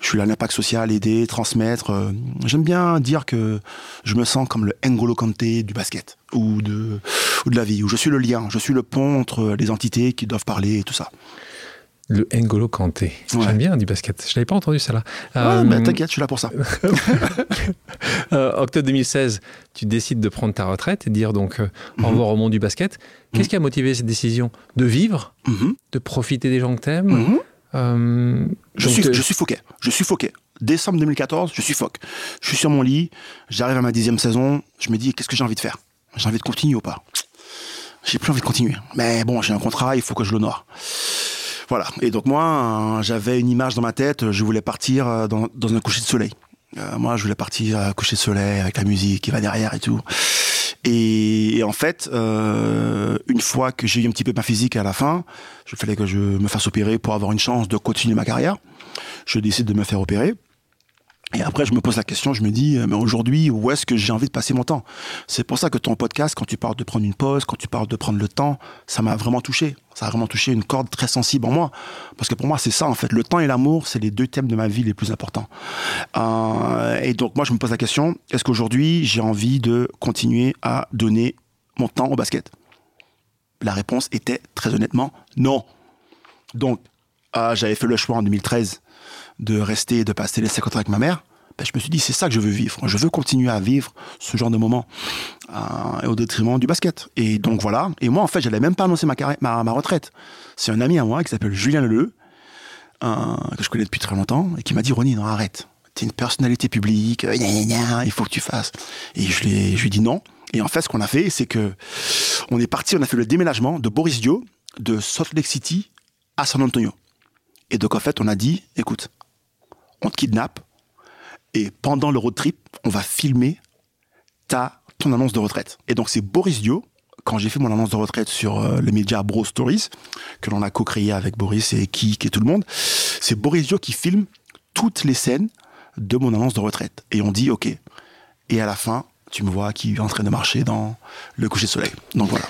je suis là l'impact social, aider, transmettre. Euh, j'aime bien dire que je me sens comme le N'Golo Kanté du basket ou de ou de la vie, où je suis le lien, je suis le pont entre les entités qui doivent parler et tout ça. Le N'Golo Kanté. J'aime bien du basket. Je l'avais pas entendu ça là. Euh, mais t'inquiète, je suis là pour ça. (laughs) euh, octobre 2016, tu décides de prendre ta retraite et de dire donc euh, au mhm. revoir au monde du basket. Qu'est-ce mhm. qui a motivé cette décision De vivre, mhm. de profiter des gens que t'aimes. Euh, je suis, je suis foqué. Je suis foqué. Décembre 2014, je suis foque. Je suis sur mon lit. J'arrive à ma dixième saison. Je me dis qu'est-ce que j'ai envie de faire? J'ai envie de continuer ou pas? J'ai plus envie de continuer. Mais bon, j'ai un contrat, il faut que je l'honore. Voilà. Et donc moi, j'avais une image dans ma tête. Je voulais partir euh, dans, un coucher de soleil. Euh, moi, je voulais partir à coucher de soleil avec la musique qui va derrière et tout. Et, en fait, euh, une fois que j'ai eu un petit peu ma physique à la fin, je fallait que je me fasse opérer pour avoir une chance de continuer ma carrière. Je décide de me faire opérer. Et après, je me pose la question, je me dis, euh, mais aujourd'hui, où est-ce que j'ai envie de passer mon temps? C'est pour ça que ton podcast, quand tu parles de prendre une pause, quand tu parles de prendre le temps, ça m'a vraiment touché. Ça a vraiment touché une corde très sensible en moi. Parce que pour moi, c'est ça, en fait. Le temps et l'amour, c'est les deux thèmes de ma vie les plus importants. Euh, et donc, moi, je me pose la question, est-ce qu'aujourd'hui, j'ai envie de continuer à donner mon temps au basket? La réponse était, très honnêtement, non. Donc, euh, j'avais fait le choix en 2013 de rester de passer les 50 ans avec ma mère, ben, je me suis dit, c'est ça que je veux vivre. Je veux continuer à vivre ce genre de moment euh, au détriment du basket. Et donc voilà. Et moi, en fait, j'allais même pas annoncer ma, retraite. C'est un ami à moi qui s'appelle Julien Leleu, euh, que je connais depuis très longtemps, et qui m'a dit, Ronnie, non, arrête. T'es une personnalité publique, euh, il faut que tu fasses. Et je, je lui ai dit non. Et en fait, ce qu'on a fait, c'est que on est parti, on a fait le déménagement de Boris Dio, de Salt Lake City à San Antonio. Et donc, en fait, on a dit, écoute, on te kidnappe, et pendant le road trip, on va filmer ta, ton annonce de retraite. Et donc c'est Boris Dio, quand j'ai fait mon annonce de retraite sur euh, le média Bro Stories, que l'on a co-créé avec Boris et Kik et tout le monde, c'est Boris Dio qui filme toutes les scènes de mon annonce de retraite. Et on dit, OK. Et à la fin, tu me vois qui est en train de marcher dans le coucher de soleil. Donc voilà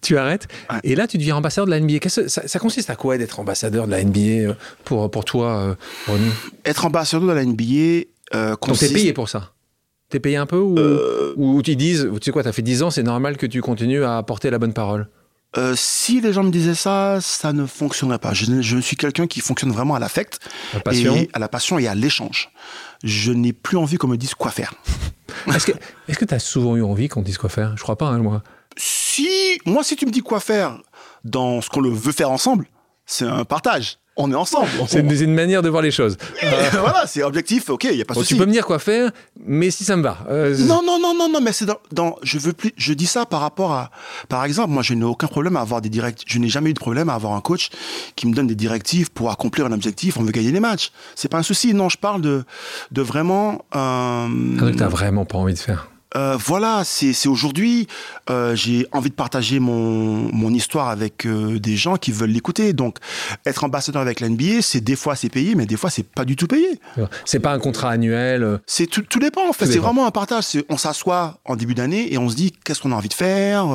tu arrêtes. Et là, tu deviens ambassadeur de la NBA. Ça, ça, consiste à quoi d'être ambassadeur de la NBA euh, pour, pour toi, euh, Être ambassadeur de la NBA euh, consiste... Donc, t'es payé pour ça? T'es payé un peu ou, euh... ou tu disent, tu sais quoi, t'as fait 10 ans, c'est normal que tu continues à porter la bonne parole? Si les gens me disaient ça, ça ne fonctionnerait pas. Je, je suis quelqu'un qui fonctionne vraiment à l'affect, à la passion et à l'échange. Je n'ai plus envie qu'on me dise quoi faire. (laughs) Est-ce que tu as souvent eu envie qu'on te dise quoi faire? Je crois pas, hein, moi si, moi, si tu me dis quoi faire dans ce qu'on veut faire ensemble, c'est un partage. On est ensemble. (laughs) C'est une, manière de voir les choses. (laughs) voilà, c'est objectif, ok, il n'y a pas de souci. Tu peux me dire quoi faire, mais si ça me va. Euh, non, non, non, non, non, mais c'est dans, je veux plus, je dis ça par rapport à, par exemple, moi, je n'ai aucun problème à avoir des directives, je n'ai jamais eu de problème à avoir un coach qui me donne des directives pour accomplir un objectif, on veut gagner les matchs. C'est pas un souci, non, je parle de, de vraiment, euh... Un truc que t'as vraiment pas envie de faire. Euh, voilà, c'est aujourd'hui, euh, j'ai envie de partager mon, mon histoire avec euh, des gens qui veulent l'écouter. Donc, être ambassadeur avec l'NBA, c'est des fois c'est payé, mais des fois c'est pas du tout payé. C'est pas un contrat annuel. C'est tout, tout dépend en fait. C'est vraiment un partage. On s'assoit en début d'année et on se dit qu'est-ce qu'on a envie de faire,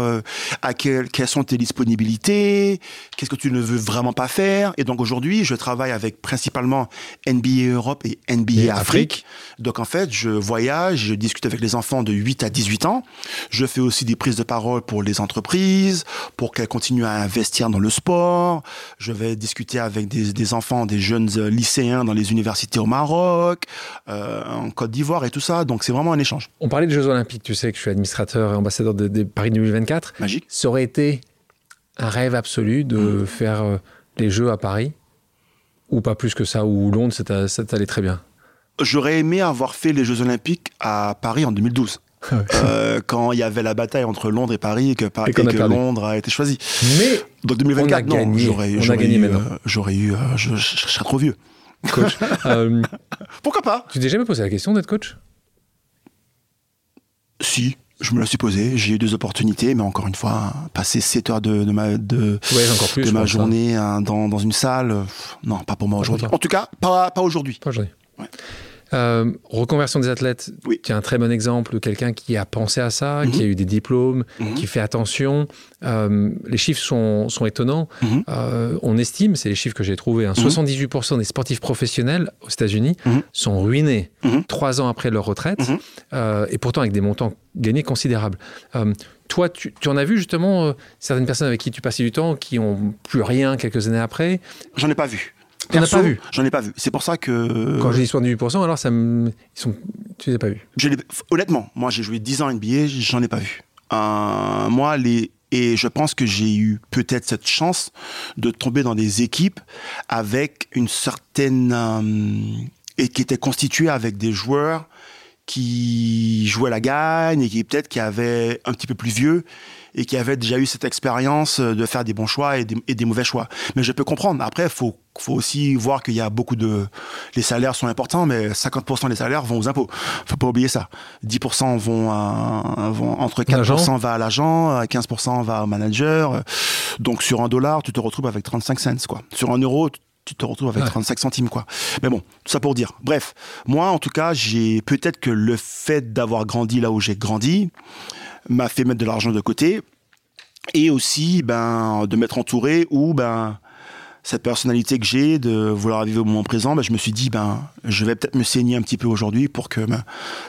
à quelles sont tes disponibilités, qu'est-ce que tu ne veux vraiment pas faire. Et donc aujourd'hui, je travaille avec principalement NBA Europe et NBA Afrique. Afrique. Donc en fait, je voyage, je discute avec les enfants de 8 à 18 ans. Je fais aussi des prises de parole pour les entreprises, pour qu'elles continuent à investir dans le sport. Je vais discuter avec des, enfants, des jeunes euh, lycéens dans les universités au Maroc, euh, en Côte d'Ivoire et tout ça. Donc c'est vraiment un échange. On parlait des Jeux Olympiques. Tu sais que je suis administrateur et ambassadeur de, Paris 2024. Magique. Ça aurait été un rêve absolu de mmh. faire euh, les Jeux à Paris ou pas plus que ça, ou Londres, ça t'allait très bien J'aurais aimé avoir fait les Jeux Olympiques à Paris en 2012. Euh, quand il y avait la bataille entre Londres et Paris et que, Londres a été choisi. Mais dans 2024, non, j'aurais eu, j'aurais eu, euh, je, serais trop vieux. Coach. (laughs) Euh, Pourquoi pas? Tu t'es jamais posé la question d'être coach? Si, je me la suis posé. J'ai eu des opportunités, mais encore une fois, passer 7 heures de, ma, de, de ma journée hein, dans, dans, une salle, non, pas pour moi aujourd'hui. En tout cas, pas, pas aujourd'hui. Pas aujourd'hui. Euh, reconversion des athlètes, oui. tu as un très bon exemple de quelqu'un qui a pensé à ça, qui mhm. a eu des diplômes, mhm. qui fait attention. Euh, les chiffres sont, sont étonnants. Mhm. Euh, on estime, c'est les chiffres que j'ai trouvés, hein, 78% des sportifs professionnels aux États-Unis sont ruinés trois ans après leur retraite, et pourtant avec des montants gagnés considérables. toi, tu, tu, en as vu justement certaines personnes avec qui tu passais du temps qui ont plus rien quelques années après? J'en ai pas vu. Perso, pas vu. J'en ai pas vu. C'est pour ça que. Quand j'ai dit 78%, alors ça me... Ils sont... tu les as pas vus Honnêtement, moi j'ai joué 10 ans NBA, j'en ai pas vu. Euh, moi, les. Et je pense que j'ai eu peut-être cette chance de tomber dans des équipes avec une certaine. Euh, et qui étaient constituées avec des joueurs qui jouaient la gagne et qui peut-être qui avaient un petit peu plus vieux et qui avaient déjà eu cette expérience de faire des bons choix et des, et des mauvais choix. Mais je peux comprendre. Après, il faut faut aussi voir qu'il y a beaucoup de les salaires sont importants mais 50% des salaires vont aux impôts. Faut pas oublier ça. 10% vont, à, vont entre 4% va à l'agent 15% va au manager. Donc sur un dollar tu te retrouves avec 35 cents quoi. Sur un euro tu te retrouves avec 35 centimes, quoi. Mais bon, tout ça pour dire. Bref, moi, en tout cas, j'ai peut-être que le fait d'avoir grandi là où j'ai grandi m'a fait mettre de l'argent de côté et aussi, ben, de m'être entouré où, ben, cette personnalité que j'ai de vouloir vivre au moment présent, ben, je me suis dit, ben, je vais peut-être me saigner un petit peu aujourd'hui pour que, ben,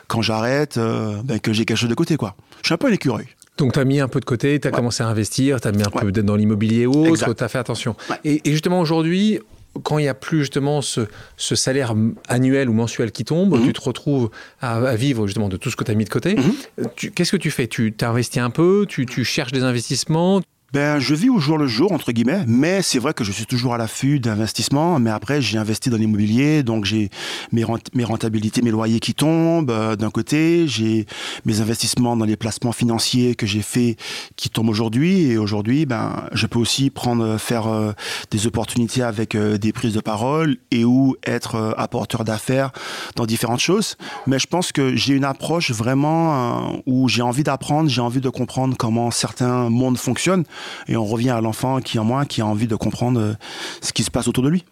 quand j'arrête, euh, ben, que j'ai quelque chose de côté, quoi. Je suis un peu un écureuil. Donc, tu as mis un peu de côté, tu as commencé à investir, tu as mis un peu d'être dans l'immobilier ou autre, tu as fait attention. Et, et, justement, aujourd'hui, quand il n'y a plus justement ce, salaire annuel ou mensuel qui tombe, mhm. tu te retrouves à, vivre justement de tout ce que tu as mis de côté. Mhm. Qu'est-ce que tu fais? Tu t'investis un peu? Tu, tu cherches des investissements? Ben, je vis au jour le jour, entre guillemets, mais c'est vrai que je suis toujours à l'affût d'investissements. Mais après, j'ai investi dans l'immobilier, donc j'ai mes, rentabilités, mes loyers qui tombent euh, d'un côté. J'ai mes investissements dans les placements financiers que j'ai fait qui tombent aujourd'hui. Et aujourd'hui, ben, je peux aussi prendre, faire euh, des opportunités avec euh, des prises de parole et ou être apporteur d'affaires dans différentes choses. Mais je pense que j'ai une approche vraiment où j'ai envie d'apprendre, j'ai envie de comprendre comment certains mondes fonctionnent. Et on revient à l'enfant qui en moi, qui a envie de comprendre euh, ce qui se passe autour de lui.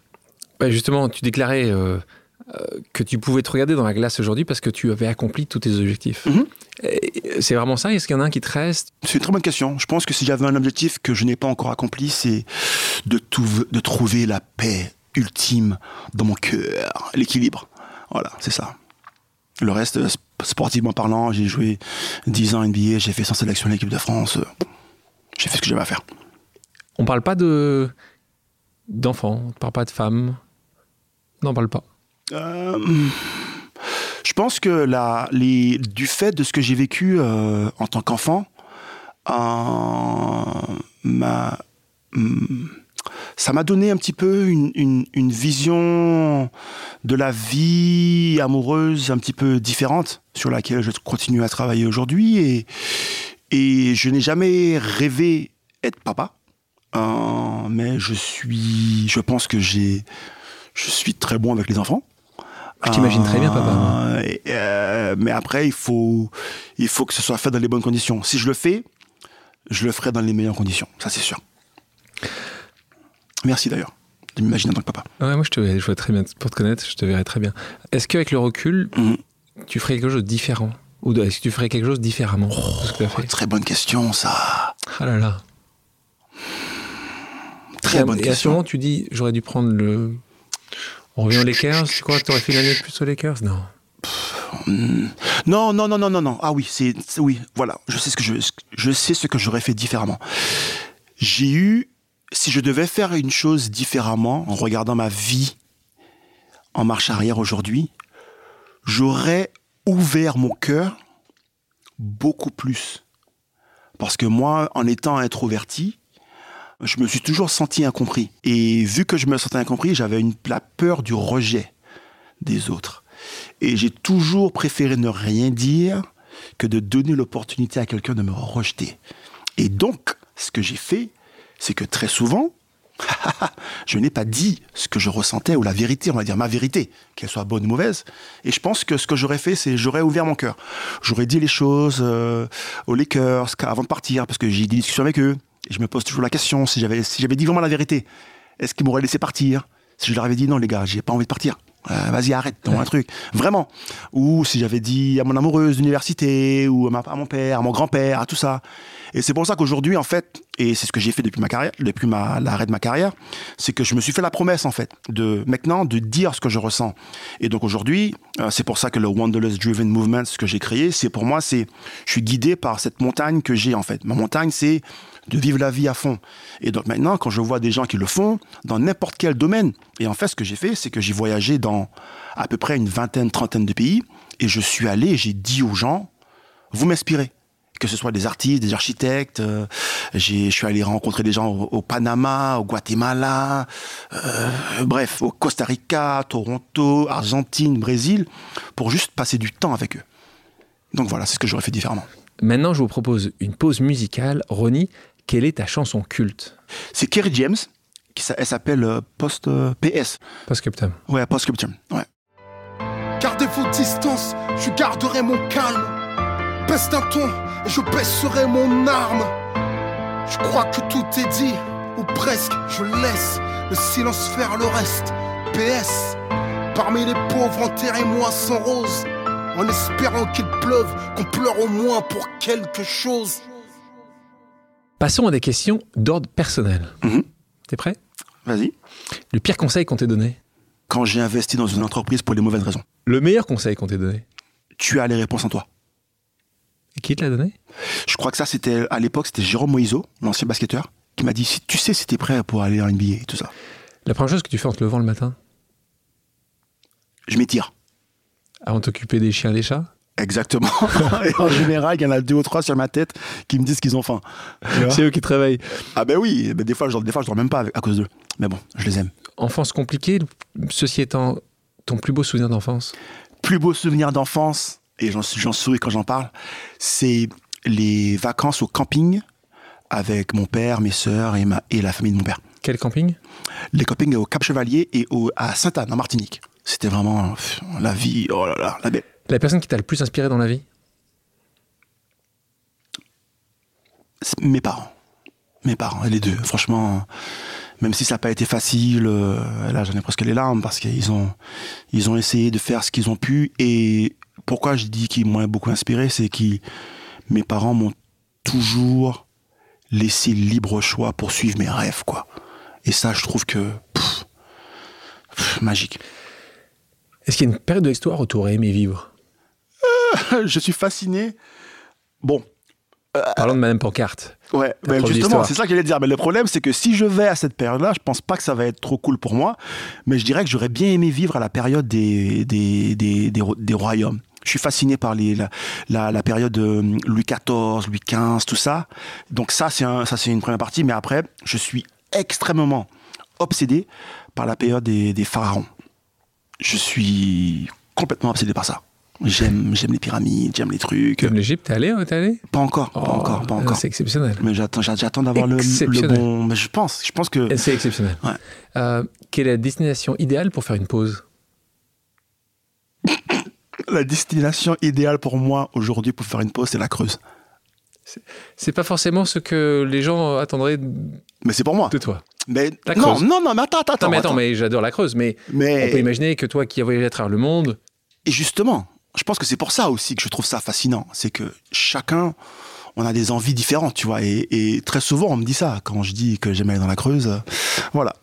Bah, justement, tu déclarais euh, euh, que tu pouvais te regarder dans la glace aujourd'hui parce que tu avais accompli tous tes objectifs. Mhm. C'est vraiment ça? Est-ce qu'il y en a un qui te reste? C'est une très bonne question. Je pense que si j'avais un objectif que je n'ai pas encore accompli, c'est de, de trouver la paix ultime dans mon cœur, l'équilibre. Voilà, c'est ça. Le reste, sportivement parlant, j'ai joué 10 ans NBA, j'ai fait sans sélection l'équipe de France j'ai fait ce que j'avais à faire. On parle pas de d'enfants, on parle pas de femmes. On n'en parle pas. Euh, je pense que la, les, du fait de ce que j'ai vécu euh, en tant qu'enfant, euh, ma, mm, ça m'a donné un petit peu une, une, une, vision de la vie amoureuse un petit peu différente sur laquelle je continue à travailler aujourd'hui et, et je n'ai jamais rêvé être papa. Euh, mais je suis, je pense que j'ai, je suis très bon avec les enfants. Je t'imagine très bien, papa. Euh, euh, mais après, il faut, il faut que ce soit fait dans les bonnes conditions. Si je le fais, je le ferai dans les meilleures conditions. Ça, c'est sûr. Merci d'ailleurs de m'imaginer en tant que papa. Ouais, moi, je te je vois très bien, pour te connaître, je te verrais très bien. Est-ce qu'avec le recul, mhm. tu ferais quelque chose de différent? Ou est-ce que tu ferais quelque chose différemment oh, Très bonne question, ça. Ah là là. Très bonne question. Et ce moment, tu dis, j'aurais dû prendre le. On revient aux Lakers, c'est quoi T'aurais fait l'année plus aux Lakers? Non. Non, non, non, non, non, non. Ah oui, c'est, oui, voilà. Je sais ce que je, je sais ce que j'aurais fait différemment. J'ai eu, si je devais faire une chose différemment en regardant ma vie en marche arrière aujourd'hui, j'aurais ouvert mon cœur beaucoup plus. Parce que moi, en étant introverti, je me suis toujours senti incompris. Et vu que je me sentais incompris, j'avais une, la peur du rejet des autres. Et j'ai toujours préféré ne rien dire que de donner l'opportunité à quelqu'un de me rejeter. Et donc, ce que j'ai fait, c'est que très souvent, (laughs) je n'ai pas dit ce que je ressentais ou la vérité, on va dire ma vérité, qu'elle soit bonne ou mauvaise. Et je pense que ce que j'aurais fait, c'est j'aurais ouvert mon cœur. J'aurais dit les choses euh, aux Lakers avant de partir, parce que j'ai des discussions avec eux. Et je me pose toujours la question si j'avais si j'avais dit vraiment la vérité, est-ce qu'ils m'auraient laissé partir? Si je leur avais dit non les gars, j'ai pas envie de partir. Euh, vas-y arrête, dans un truc, vraiment. Ou si j'avais dit à mon amoureuse d'université, ou à, à mon père, à mon grand-père, à tout ça. Et c'est pour ça qu'aujourd'hui, en fait, et c'est ce que j'ai fait depuis ma carrière, depuis ma, l'arrêt de ma carrière, c'est que je me suis fait la promesse, en fait, de maintenant de dire ce que je ressens. Et donc aujourd'hui, euh, c'est pour ça que le Wanderlust Driven Movement, ce que j'ai créé, c'est pour moi, c'est, je suis guidé par cette montagne que j'ai, en fait. Ma montagne, c'est de vivre la vie à fond. Et donc maintenant, quand je vois des gens qui le font dans n'importe quel domaine, et en fait, ce que j'ai fait, c'est que j'ai voyagé dans à peu près une vingtaine, trentaine de pays, et je suis allé, j'ai dit aux gens, vous m'inspirez que ce soit des artistes, des architectes. Euh, je suis allé rencontrer des gens au, Panama, au Guatemala, euh, bref, au Costa Rica, Toronto, Argentine, Brésil, pour juste passer du temps avec eux. Donc voilà, c'est ce que j'aurais fait différemment. Maintenant, je vous propose une pause musicale. Ronnie, quelle est ta chanson culte? C'est Kerry James, qui, elle s'appelle euh, Post PS. Post-Scriptum. Ouais, Post-Scriptum, ouais. Gardez-vous distance, je garderai mon calme. Peste un ton, et je baisserai mon arme. Je crois que tout est dit, ou ou presque, je laisse le silence faire le reste. PS, parmi les pauvres, enterrez-moi sans rose, en espérant qu'il pleuve, qu'on pleure au moins pour quelque chose. Passons à des questions d'ordre personnel. Mhm. T'es prêt? Vas-y. Le pire conseil qu'on t'ait donné? Quand j'ai investi dans une entreprise pour les mauvaises raisons, Le meilleur conseil qu'on t'ait donné? Tu as les réponses en toi. Et Qui te l'a donné? Je crois que ça, c'était à l'époque, c'était Jérôme Moïseau, l'ancien basketteur, qui m'a dit si tu sais si t'es prêt pour aller en NBA et tout ça. La première chose que tu fais en te levant le matin? Je m'étire. Avant de t'occuper des chiens et des chats? Exactement. (laughs) et en général, il y en a deux ou trois sur ma tête qui me disent qu'ils ont faim. C'est eux qui te réveillent. ah ben oui, ben des fois, je, des fois, je dors même pas avec- à cause d'eux. Mais bon, je les aime. Enfance compliquée, ceci étant ton plus beau souvenir d'enfance Plus beau souvenir d'enfance, et j'en j'en souris quand j'en parle, c'est les vacances au camping avec mon père, mes sœurs et, ma, et la famille de mon père. Quel camping? Les campings au Cap Chevalier et au, à Sainte-Anne, en Martinique. C'était vraiment pff, la vie, oh là là, la belle. La personne qui t'a le plus inspiré dans la vie? Mes parents. Mes parents, les deux. Franchement, même si ça n'a pas été facile, euh, là j'en ai presque les larmes parce qu'ils ont, ils ont essayé de faire ce qu'ils ont pu. Et pourquoi je dis qu'ils m'ont beaucoup inspiré, c'est que mes parents m'ont toujours laissé libre choix pour suivre mes rêves, quoi. Et ça, je trouve que pff, pff, magique. Est-ce qu'il y a une période de l'histoire où tu aurais aimé vivre? (laughs) je suis fasciné. Bon, Parlons de Madame Pancarte. Ouais, ben justement, c'est ça que j'allais dire. Mais le problème, c'est que si je vais à cette période-là, je pense pas que ça va être trop cool pour moi. Mais je dirais que j'aurais bien aimé vivre à la période des, des, des, des, ro- des royaumes. Je suis fasciné par les, la, la, la période de Louis XIV, Louis XV, tout ça. Donc ça, c'est un, ça, c'est une première partie. Mais après, je suis extrêmement obsédé par la période des, des pharaons. Je suis complètement obsédé par ça. J'aime, j'aime les pyramides, j'aime les trucs. Comme l'Égypte, t'es allé euh, T'es allé? Pas encore, pas Oh, encore, pas encore. C'est exceptionnel. Mais j'attends, j'attends d'avoir le, le bon. Mais je pense, je pense que C'est exceptionnel. Ouais. Euh, quelle est la destination idéale pour faire une pause? La destination idéale pour moi aujourd'hui pour faire une pause, c'est la Creuse. C'est pas forcément ce que les gens attendraient de Mais c'est pour moi. toi. Mais La non, Creuse. non, non, mais attends, attends, Non, mais attends. attends, mais j'adore la Creuse, mais Mais- on peut imaginer que toi qui as voyagé à travers le monde, Et justement, je pense que c'est pour ça aussi que je trouve ça fascinant. C'est que chacun, on a des envies différentes, tu vois. Et, et très souvent, on me dit ça quand je dis que j'aime aller dans la Creuse. euh, Voilà.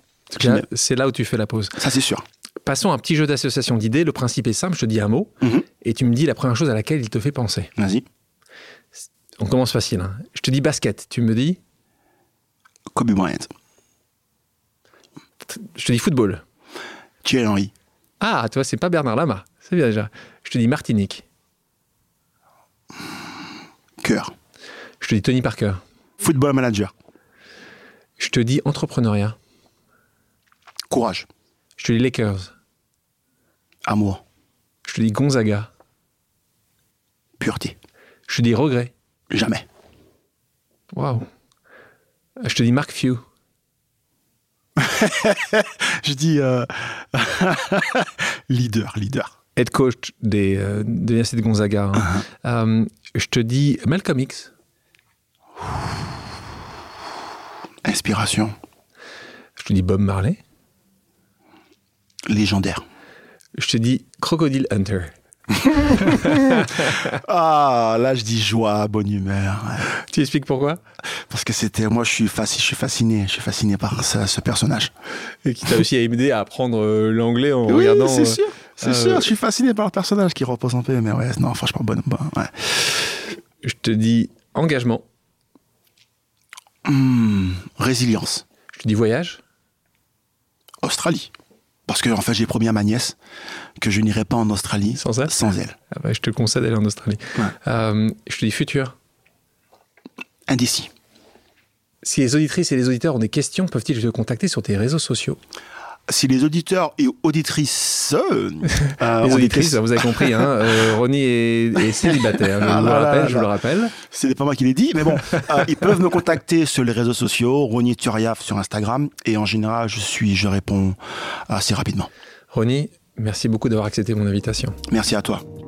Là, c'est là où tu fais la pause. Ça, c'est sûr. Passons à un petit jeu d'association d'idées. Le principe est simple, je te dis un mot, Mhm. et tu me dis la première chose à laquelle il te fait penser. Vas-y. On commence facile. hein. Je te dis basket, tu me dis? Kobe Bryant. Je te dis football. Thierry Henry. Ah, toi, c'est pas Bernard Lama. C'est bien déjà. Je te dis Martinique. Cœur. Je te dis Tony Parker. Football manager. Je te dis entrepreneuriat. Courage. Je te dis Lakers. Amour. Je te dis Gonzaga. Pureté. Je te dis regret. Jamais. Waouh. Je te dis Mark Few. (laughs) Je dis euh, (laughs) leader, leader. Head coach des, euh, de l'Université de Gonzaga. hein. Euh, je te dis Malcolm X. Inspiration. Je te dis Bob Marley. Légendaire. Je te dis Crocodile Hunter. (laughs) Ah, là, je dis joie, bonne humeur. Tu expliques pourquoi? Parce que c'était, moi, je suis, fasci- je suis fasciné, je suis fasciné par ce, ce personnage. Et qui t'a aussi aidé à apprendre euh, l'anglais en Oui, regardant. c'est euh, sûr, c'est euh, sûr. Je suis fasciné par le personnage qui repose un peu, mais ouais, non, franchement, bonne, bonne, ouais. Je te dis engagement. Hmm, résilience. Je te dis voyage. Australie. Parce que, en fait, j'ai promis à ma nièce que je n'irai pas en Australie Sans elle sans elle. Ah bah, Je te conseille d'aller en Australie. Ouais. Euh, je te dis futur. Indécis. Si les auditrices et les auditeurs ont des questions, peuvent-ils te contacter sur tes réseaux sociaux? Si les auditeurs et auditrices euh, (laughs) euh, Les auditrices, vous avez compris, hein, euh, Ronnie est, est célibataire. Je Ah vous le là rappelle, là je vous le là. rappelle. C'est pas moi qui l'ai dit, mais bon, euh, ils peuvent me contacter sur les réseaux sociaux, Ronier Turiaf sur Instagram, et en général, je suis, je réponds assez rapidement. Ronnie, merci beaucoup d'avoir accepté mon invitation. Merci à toi.